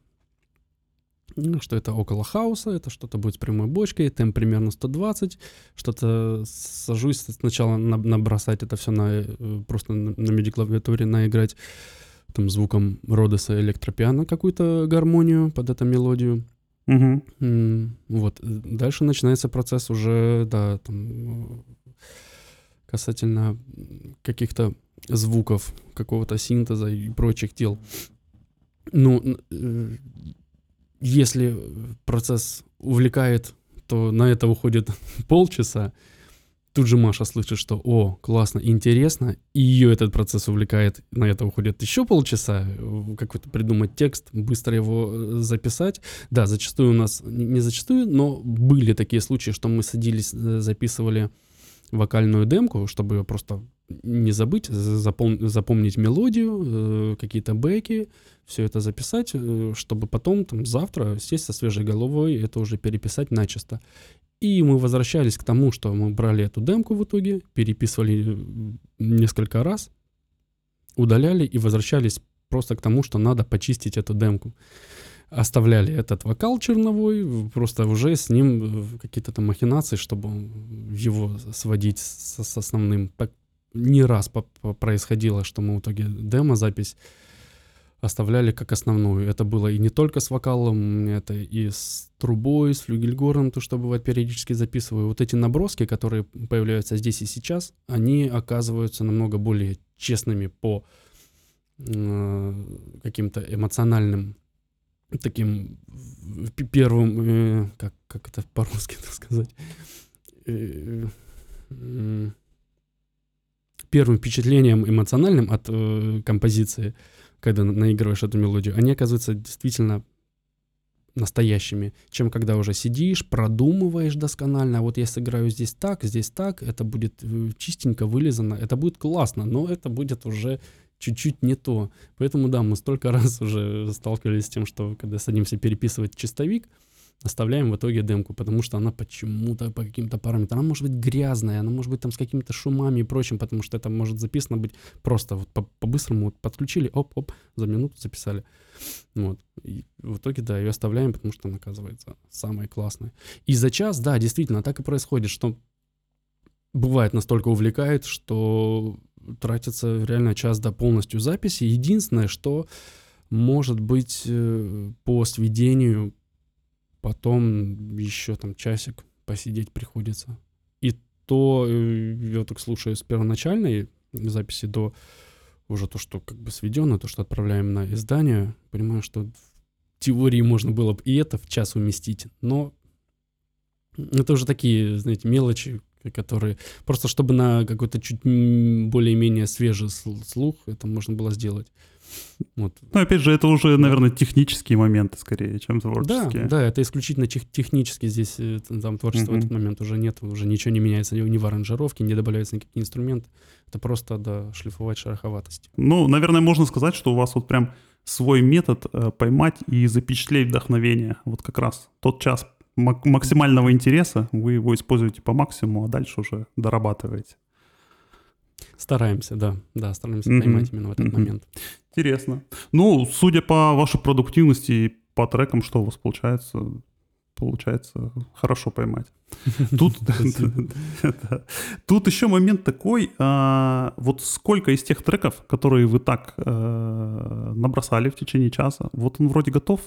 B: что это около хаоса, это что-то будет с прямой бочкой, темп примерно 120, что-то сажусь сначала на- набросать это все на, э, просто на, на MIDI-клавиатуре, наиграть там звуком Родеса электропиано какую-то гармонию под эту мелодию.
A: Угу.
B: Вот. Дальше начинается процесс уже, да, там, касательно каких-то звуков, какого-то синтеза и прочих дел. Ну, э, если процесс увлекает, то на это уходит полчаса. Тут же Маша слышит, что «О, классно, интересно», и ее этот процесс увлекает, на это уходит еще полчаса, э, какой-то придумать текст, быстро его э, записать. Да, зачастую у нас, не зачастую, но были такие случаи, что мы садились, э, записывали вокальную демку, чтобы ее просто не забыть, запом- запомнить мелодию, э, какие-то бэки, все это записать, э, чтобы потом там, завтра сесть со свежей головой это уже переписать начисто. И мы возвращались к тому, что мы брали эту демку в итоге, переписывали э, несколько раз, удаляли и возвращались просто к тому, что надо почистить эту демку. Оставляли этот вокал черновой, просто уже с ним э, какие-то там махинации, чтобы его сводить с, с основным. Так не раз происходило, что мы в итоге демо-запись оставляли как основную. Это было и не только с вокалом, это и с трубой, с флюгельгором, то, что бывает периодически записываю. Вот эти наброски, которые появляются здесь и сейчас, они оказываются намного более честными по э, каким-то эмоциональным таким первым, э, как, как это по-русски сказать, э, э, первым впечатлением эмоциональным от э, композиции, когда наигрываешь эту мелодию, они оказываются действительно настоящими, чем когда уже сидишь, продумываешь досконально, а вот я сыграю здесь так, здесь так, это будет э, чистенько вылизано, это будет классно, но это будет уже чуть-чуть не то. Поэтому да, мы столько раз уже сталкивались с тем, что когда садимся переписывать чистовик, оставляем в итоге демку, потому что она почему-то по каким-то параметрам, она может быть грязная, она может быть там с какими-то шумами и прочим, потому что это может записано быть просто вот по-быстрому вот подключили, оп-оп, за минуту записали. Вот. И в итоге, да, ее оставляем, потому что она оказывается самая классная. И за час, да, действительно, так и происходит, что бывает настолько увлекает, что тратится реально час до полностью записи. Единственное, что может быть э, по сведению потом еще там часик посидеть приходится. И то э, я так слушаю с первоначальной записи до уже то, что как бы сведено, то, что отправляем на издание, понимаю, что в теории можно было бы и это в час уместить, но это уже такие, знаете, мелочи, которые просто чтобы на какой-то чуть более-менее свежий слух это можно было сделать.
A: Вот. Ну, опять же, это уже, наверное, технические моменты скорее, чем творческие.
B: Да, да, это исключительно технически здесь, э, там творчества uh-huh. в этот момент уже нет, уже ничего не меняется ни в аранжировке, не добавляются никакие инструменты. Это просто, да, шлифовать шероховатость.
A: Ну, наверное, можно сказать, что у вас вот прям свой метод э, поймать и запечатлеть вдохновение. Вот как раз тот час максимального интереса, вы его используете по максимуму, а дальше уже дорабатываете.
B: Стараемся, да, да, стараемся mm-hmm. поймать именно в этот mm-hmm. момент.
A: Интересно. Ну, судя по вашей продуктивности и по трекам, что у вас получается, получается хорошо поймать. Тут, тут еще момент такой, а, вот сколько из тех треков, которые вы так э, набросали в течение часа, вот он вроде готов,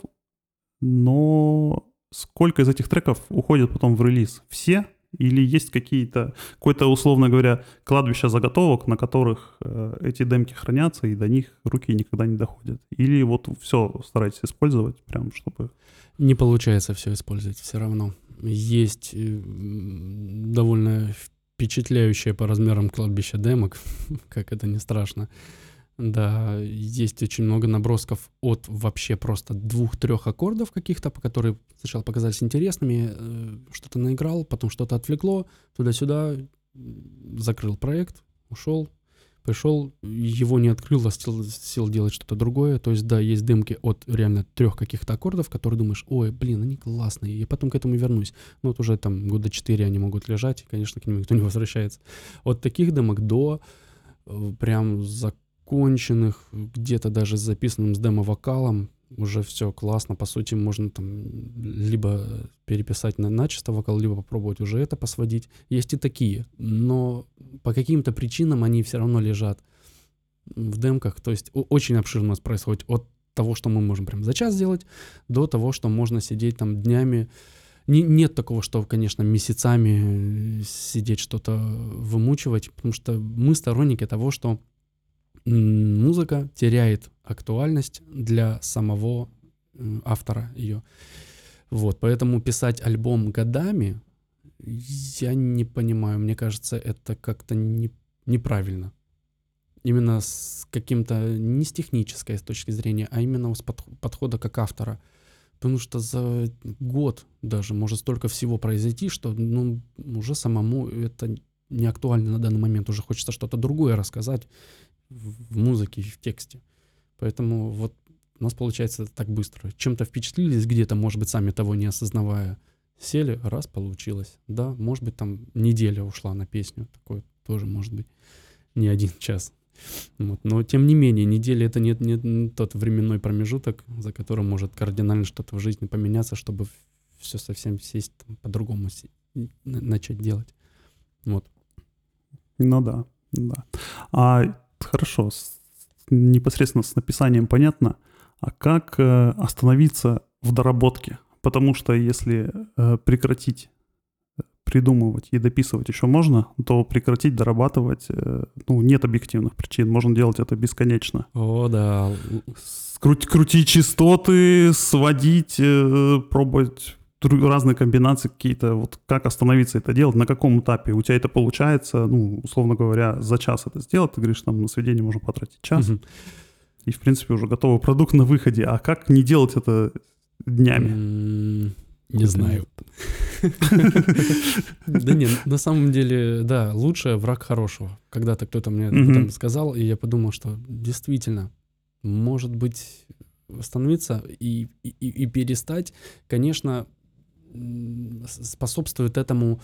A: но сколько из этих треков уходит потом в релиз? Все или есть какие-то, какое-то, условно говоря, кладбище заготовок, на которых э, эти демки хранятся, и до них руки никогда не доходят? Или вот все стараетесь использовать, прям чтобы...
B: Не получается все использовать все равно. Есть э, довольно впечатляющее по размерам кладбище демок, как это не страшно. Да, есть очень много набросков от вообще просто двух-трех аккордов каких-то, которые сначала показались интересными, э, что-то наиграл, потом что-то отвлекло, туда-сюда, закрыл проект, ушел, пришел, его не открыл, а сел, сел делать что-то другое. То есть, да, есть дымки от реально трех каких-то аккордов, которые думаешь, ой, блин, они классные, я потом к этому вернусь. Ну вот уже там года четыре они могут лежать, и, конечно, к ним никто не возвращается. От таких дымок до э, прям за законченных, где-то даже с записанным с демо-вокалом, уже все классно, по сути, можно там либо переписать на начисто вокал, либо попробовать уже это посводить. Есть и такие, но по каким-то причинам они все равно лежат в демках, то есть очень обширно у нас происходит от того, что мы можем прям за час сделать, до того, что можно сидеть там днями, не, нет такого, что, конечно, месяцами сидеть что-то вымучивать, потому что мы сторонники того, что музыка теряет актуальность для самого автора ее. Вот, поэтому писать альбом годами, я не понимаю, мне кажется, это как-то не, неправильно. Именно с каким-то, не с технической с точки зрения, а именно с подхода как автора. Потому что за год даже может столько всего произойти, что ну, уже самому это не актуально на данный момент, уже хочется что-то другое рассказать в музыке, в тексте. Поэтому вот у нас получается так быстро. Чем-то впечатлились где-то, может быть, сами того не осознавая, сели, раз, получилось. Да, может быть, там неделя ушла на песню, такое тоже может быть, не один час. Вот. Но тем не менее, неделя это не, не- не тот временной промежуток, за которым может кардинально что-то в жизни поменяться, чтобы все совсем сесть там, по-другому на- начать делать. Вот.
A: Ну да, да. А хорошо, с- непосредственно с написанием понятно. А как э, остановиться в доработке? Потому что если э, прекратить э, придумывать и дописывать еще можно, то прекратить дорабатывать, ну, нет объективных причин. Можно делать это бесконечно.
B: О, да. л-
A: Скруть- крутить частоты, сводить, пробовать разные комбинации какие-то. Вот как остановиться это делать, на каком этапе у тебя это получается, ну, условно говоря, за час это сделать, ты говоришь, там на сведение можно потратить час,
B: Мгм.
A: и, в принципе, уже готовый продукт на выходе. А как не делать это днями?
B: Не знаю. Да нет, на самом деле, да, лучшее враг хорошего. Когда-то кто-то мне об этом сказал, и я подумал, что действительно, может быть, остановиться и, и, и перестать, конечно, м, с- способствует этому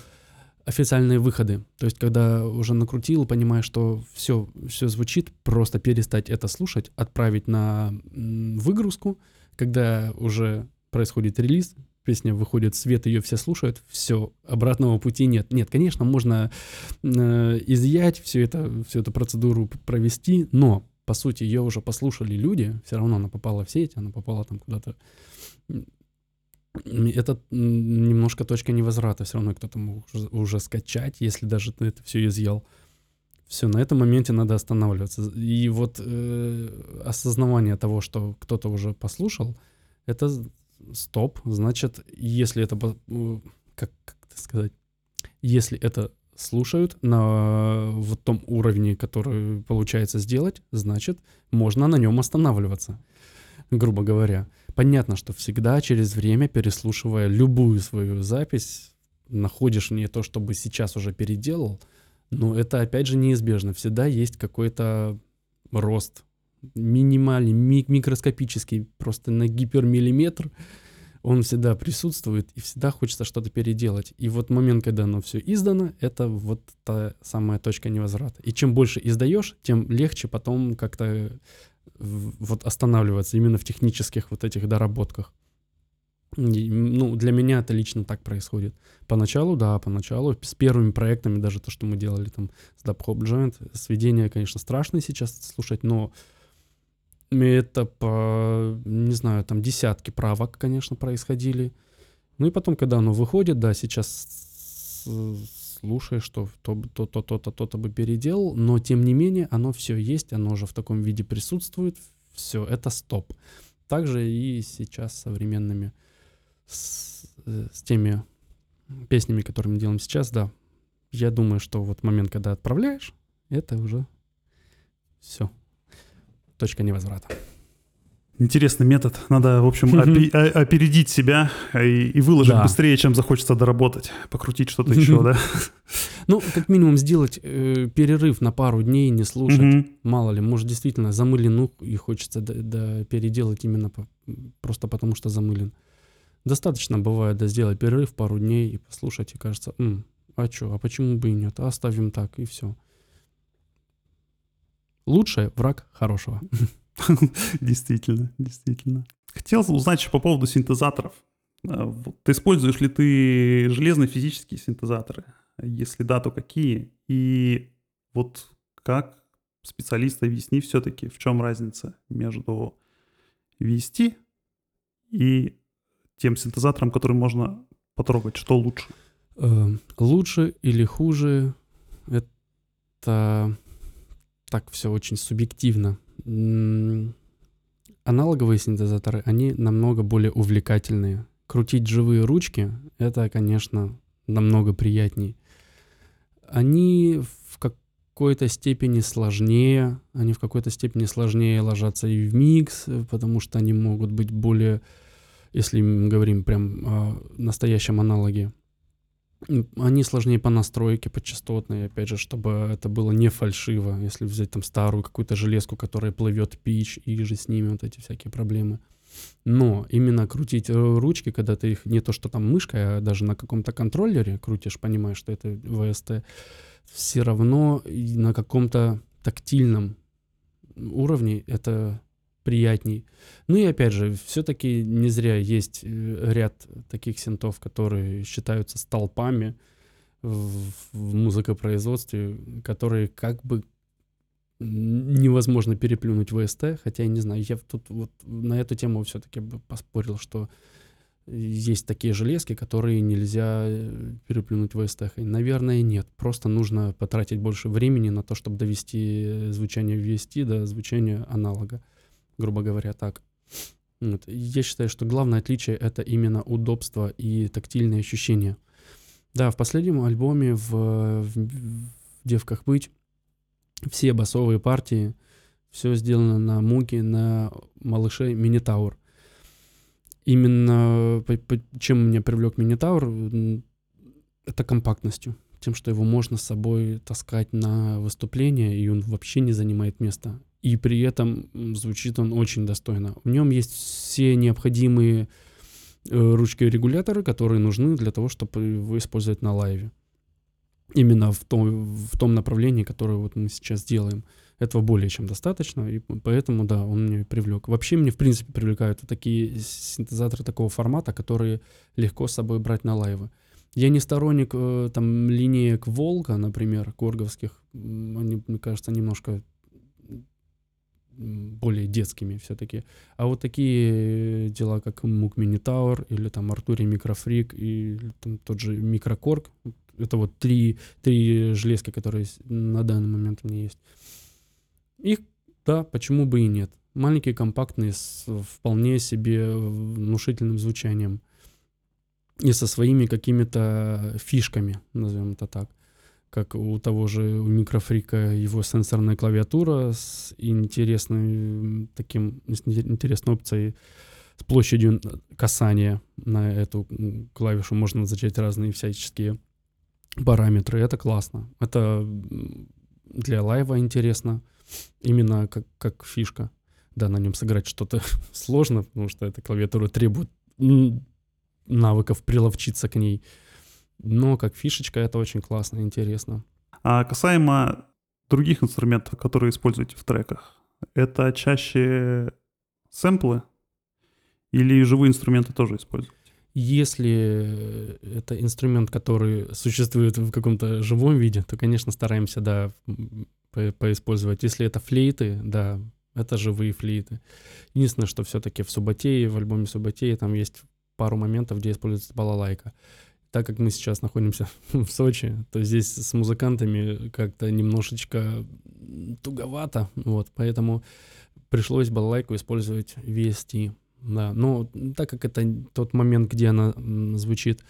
B: официальные выходы. То есть, когда уже накрутил, понимаешь, что все, все звучит, просто перестать это слушать, отправить на выгрузку, когда уже происходит релиз, песня выходит в свет, ее все слушают, все, обратного пути нет. Нет, конечно, можно э, изъять все это, всю эту процедуру провести, но, по сути, ее уже послушали люди, все равно она попала в сеть, она попала там куда-то. Это немножко точка невозврата, все равно кто-то мог уже, скачать, если даже ты это все изъял. Все, на этом моменте надо останавливаться. И вот э, осознавание того, что кто-то уже послушал, это стоп. Значит, если это, как, как это сказать, если это слушают на вот том уровне, который получается сделать, значит, можно на нем останавливаться, грубо говоря. Понятно, что всегда через время, переслушивая любую свою запись, находишь не то, чтобы сейчас уже переделал, но это опять же неизбежно. Всегда есть какой-то рост минимальный, ми- микроскопический, просто на гипермиллиметр, он всегда присутствует, и всегда хочется что-то переделать. И вот момент, когда оно все издано, это вот та самая точка невозврата. И чем больше издаешь, тем легче потом как-то вот останавливаться именно в технических вот этих доработках. И, ну, для меня это лично так происходит. Поначалу, да, поначалу, с первыми проектами, даже то, что мы делали там с Dub Hop сведения, конечно, страшные сейчас слушать, но это по, не знаю, там десятки правок, конечно, происходили. Ну и потом, когда оно выходит, да, сейчас с- слушаешь, что то, то, то, то, то, то бы переделал, но тем не менее оно все есть, оно уже в таком виде присутствует, все, это стоп. Также и сейчас современными, с, э, с теми песнями, которые мы делаем сейчас, да, я думаю, что вот момент, когда отправляешь, это уже все. Точка невозврата.
A: Интересный метод. Надо, в общем, опе- о- опередить себя и, и выложить
B: Да.
A: быстрее, чем захочется доработать, покрутить что-то еще, да?
B: Ну, как минимум сделать э, перерыв на пару дней, не слушать. Мало ли, может, действительно замылен, ну, и хочется да, да, переделать именно по- просто потому, что замылен. Достаточно бывает, да, сделать перерыв пару дней и послушать, и кажется, «М, а что, а почему бы и нет, а оставим так, и все. Лучшее враг хорошего.
A: Действительно, действительно. Хотел узнать еще по поводу синтезаторов. А, вот Ты используешь ли ты железные физические синтезаторы? Если да, то какие? И вот как специалист объясни все-таки, в чем разница между VST и тем синтезатором, который можно потрогать, что лучше?
B: Э, Лучше или хуже, это так все очень субъективно. Аналоговые синтезаторы, они намного более увлекательные. Крутить живые ручки, это, конечно, намного приятнее. Они в какой-то степени сложнее, они в какой-то степени сложнее ложатся и в микс, потому что они могут быть более, если мы говорим прям о настоящем аналоге, Они сложнее по настройке, по частотной, опять же, чтобы это было не фальшиво. Если взять там старую какую-то железку, которая плывет пич, и же с ними вот эти всякие проблемы. Но именно крутить э, ручки, когда ты их не то что там мышкой, а даже на каком-то контроллере крутишь, понимаешь, что это VST, все равно на каком-то тактильном уровне это приятней. Ну и опять же, все-таки не зря есть э, ряд таких синтов, которые считаются столпами в, в музыкопроизводстве, которые как бы невозможно переплюнуть ВСТ, хотя я не знаю, я тут вот на эту тему все-таки бы поспорил, что есть такие железки, которые нельзя э, переплюнуть в ВСТ. Наверное, нет. Просто нужно потратить больше времени на то, чтобы довести звучание VST до звучания аналога, грубо говоря, так. Вот. Я считаю, что главное отличие — это именно удобство и тактильные ощущения. Да, в последнем альбоме в, в, в «Девках быть» все басовые партии, все сделано на муке, на малыше Минитаур. Именно чем меня привлек Минитаур, это компактностью. Тем, что его можно с собой таскать на выступление, и он вообще не занимает места. И при этом звучит он очень достойно. В нем есть все необходимые э, ручки-регуляторы, которые нужны для того, чтобы его использовать на лайве именно в том, в том направлении, которое вот мы сейчас делаем. Этого более чем достаточно, и поэтому, да, он меня привлек. Вообще мне, в принципе, привлекают такие синтезаторы такого формата, которые легко с собой брать на лайвы. Я не сторонник э, там линеек Волга, например, корговских. Они, мне кажется, немножко более детскими все-таки. А вот такие дела, как Мук Мини Тауэр или там Артури Микрофрик и там тот же Микрокорг, это вот три, три железки, которые на данный момент у меня есть. Их, да, почему бы и нет. Маленькие, компактные, с вполне себе внушительным звучанием. И со своими какими-то фишками, назовем это так. Как у того же у микрофрика его сенсорная клавиатура с интересным таким, интересной опцией с площадью касания на эту клавишу можно назначать разные всяческие параметры, это классно. Это для лайва интересно, именно как, как фишка. Да, на нем сыграть что-то сложно, потому что эта клавиатура требует навыков приловчиться к ней. Но как фишечка это очень классно, интересно.
A: А касаемо других инструментов, которые используете в треках, это чаще сэмплы или живые инструменты тоже используете?
B: Если это инструмент, который существует в каком-то живом виде, то, конечно, стараемся, да, по поиспользовать. Если это флейты, да, это живые флейты. Единственное, что все-таки в Субатее, в альбоме Субатеи, там есть пару моментов, где используется балалайка. Так как мы сейчас находимся в Сочи, то здесь с музыкантами как-то немножечко туговато, вот, поэтому пришлось балалайку использовать VST. Да, но так как это тот момент, где она звучит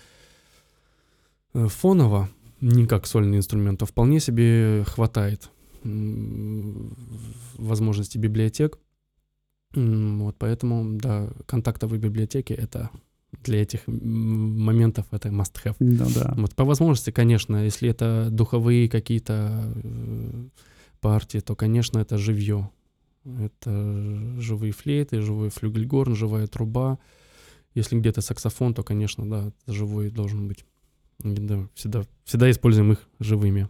B: э, фоново, не как сольный инструмент, то вполне себе хватает возможности библиотек. Вот поэтому, да, контактовые библиотеки — это для этих моментов это must have.
A: Да, да.
B: Вот по возможности, конечно, если это духовые какие-то э, партии, то, конечно, это живье. Это живые флейты, живой флюгельгорн, живая труба. Если где-то саксофон, то, конечно, да, живой должен быть. Да, всегда, всегда используем их живыми.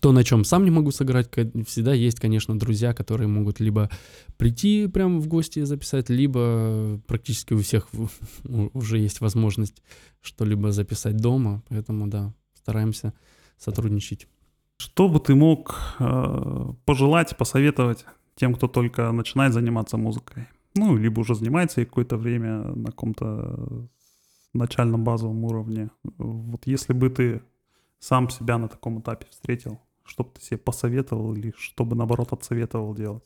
B: То, на чем сам не могу сыграть, всегда есть, конечно, друзья, которые могут либо прийти прямо в гости записать, либо практически у всех уже есть возможность что-либо записать дома. Поэтому, да, стараемся сотрудничать.
A: Что бы ты мог э, пожелать, посоветовать тем, кто только начинает заниматься музыкой. Ну, либо уже занимается и какое-то время на каком-то начальном базовом уровне. Вот если бы ты сам себя на таком этапе встретил, что бы ты себе посоветовал или что бы, наоборот, отсоветовал делать?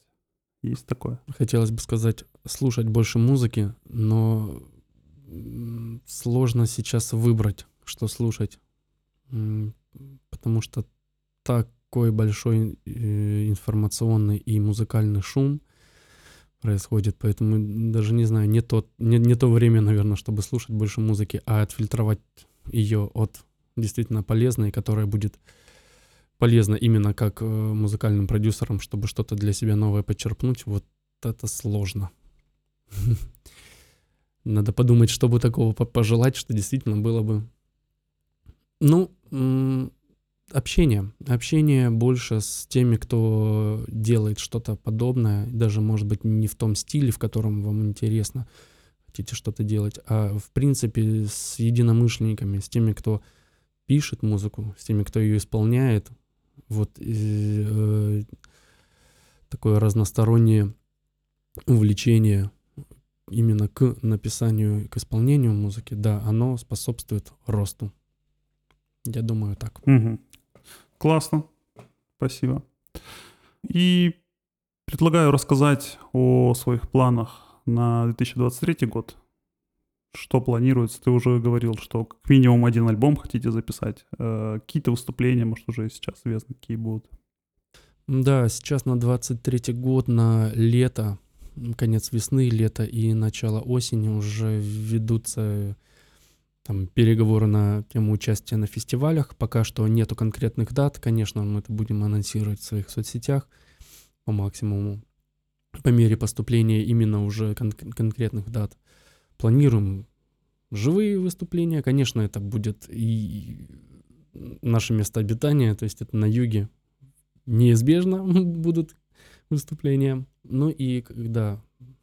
A: Есть такое?
B: Хотелось бы сказать, слушать больше музыки, но сложно сейчас выбрать, что слушать. Потому что так такой большой э, информационный и музыкальный шум происходит, поэтому даже не знаю, не, тот, не, не то время, наверное, чтобы слушать больше музыки, а отфильтровать ее от действительно полезно и которая будет полезна именно как э, музыкальным продюсерам, чтобы что-то для себя новое подчерпнуть, вот это сложно. Надо подумать, чтобы такого пожелать, что действительно было бы. Ну, общение. Общение больше с теми, кто делает что-то подобное, даже, может быть, не в том стиле, в котором вам интересно, хотите что-то делать, а в принципе с единомышленниками, с теми, кто пишет музыку, с теми, кто ее исполняет. Вот э, такое разностороннее увлечение именно к написанию, к исполнению музыки, да, оно способствует росту. Я думаю так.
A: Угу. Классно. Спасибо. И предлагаю рассказать о своих планах на 2023 год. Что планируется? Ты уже говорил, что как минимум один альбом хотите записать. Э, какие-то выступления, может, уже сейчас известно, какие будут?
B: Да, сейчас на 23 год, на лето, конец весны, лето и начало осени уже ведутся там, переговоры на тему участия на фестивалях. Пока что нету конкретных дат. Конечно, мы это будем анонсировать в своих соцсетях по максимуму по мере поступления именно уже кон- конкретных дат. Планируем живые выступления. Конечно, это будет и наше место обитания, то есть это на юге неизбежно будут выступления. Ну и когда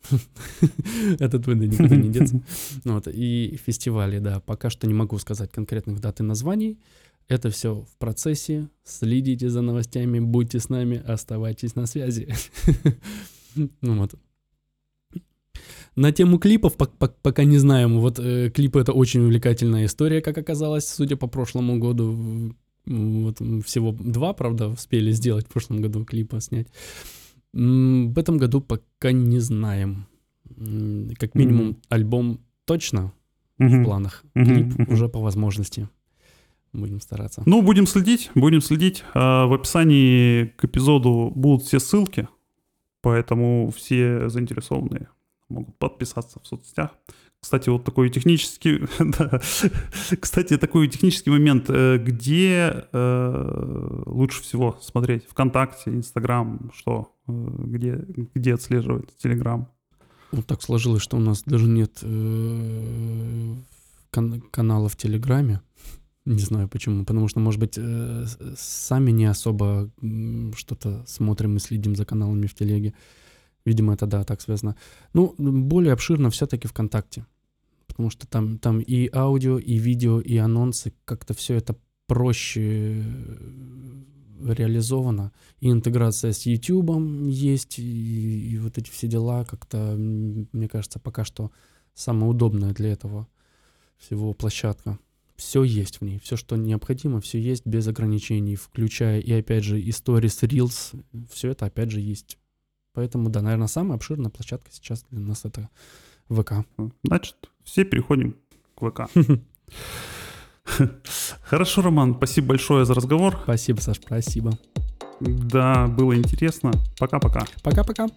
B: этот выда никуда не деться. Вот, и фестивали, да. Пока что не могу сказать конкретных дат и названий. Это все в процессе. Следите за новостями, будьте с нами, оставайтесь на связи. Ну вот. На тему клипов пока не знаем. Вот э, клипы это очень увлекательная история, как оказалось, судя по прошлому году. Вот всего два, правда, успели сделать в прошлом году клипа снять. В этом году пока не знаем. Как минимум mm-hmm. альбом точно mm-hmm. в планах. Клип mm-hmm. уже по возможности. Будем стараться.
A: Ну, будем следить, будем следить. А, в описании к эпизоду будут все ссылки Поэтому все заинтересованные могут подписаться в соцсетях. Кстати, вот такой технический, да, кстати, такой технический момент, э, где э, лучше всего смотреть? ВКонтакте, Инстаграм, что, э, где, где отслеживать, Телеграм?
B: Вот так сложилось, что у нас даже нет э, кан- канала в Телеграме. Не знаю почему, потому что, может быть, э, сами не особо что-то смотрим и следим за каналами в телеге. Видимо, это да, так связано. Ну, более обширно все-таки ВКонтакте. Потому что там, там и аудио, и видео, и анонсы, как-то все это проще э, реализовано. И интеграция с YouTube есть, и, и вот эти все дела как-то, мне кажется, пока что самое удобное для этого всего площадка все есть в ней, все, что необходимо, все есть без ограничений, включая и, опять же, и Stories, Reels, все это, опять же, есть. Поэтому, да, наверное, самая обширная площадка сейчас для нас это ВК.
A: Значит, все переходим к ВК. Хорошо, Роман, спасибо большое за разговор.
B: Спасибо, Саш, спасибо.
A: Да, было интересно. Пока-пока.
B: Пока-пока.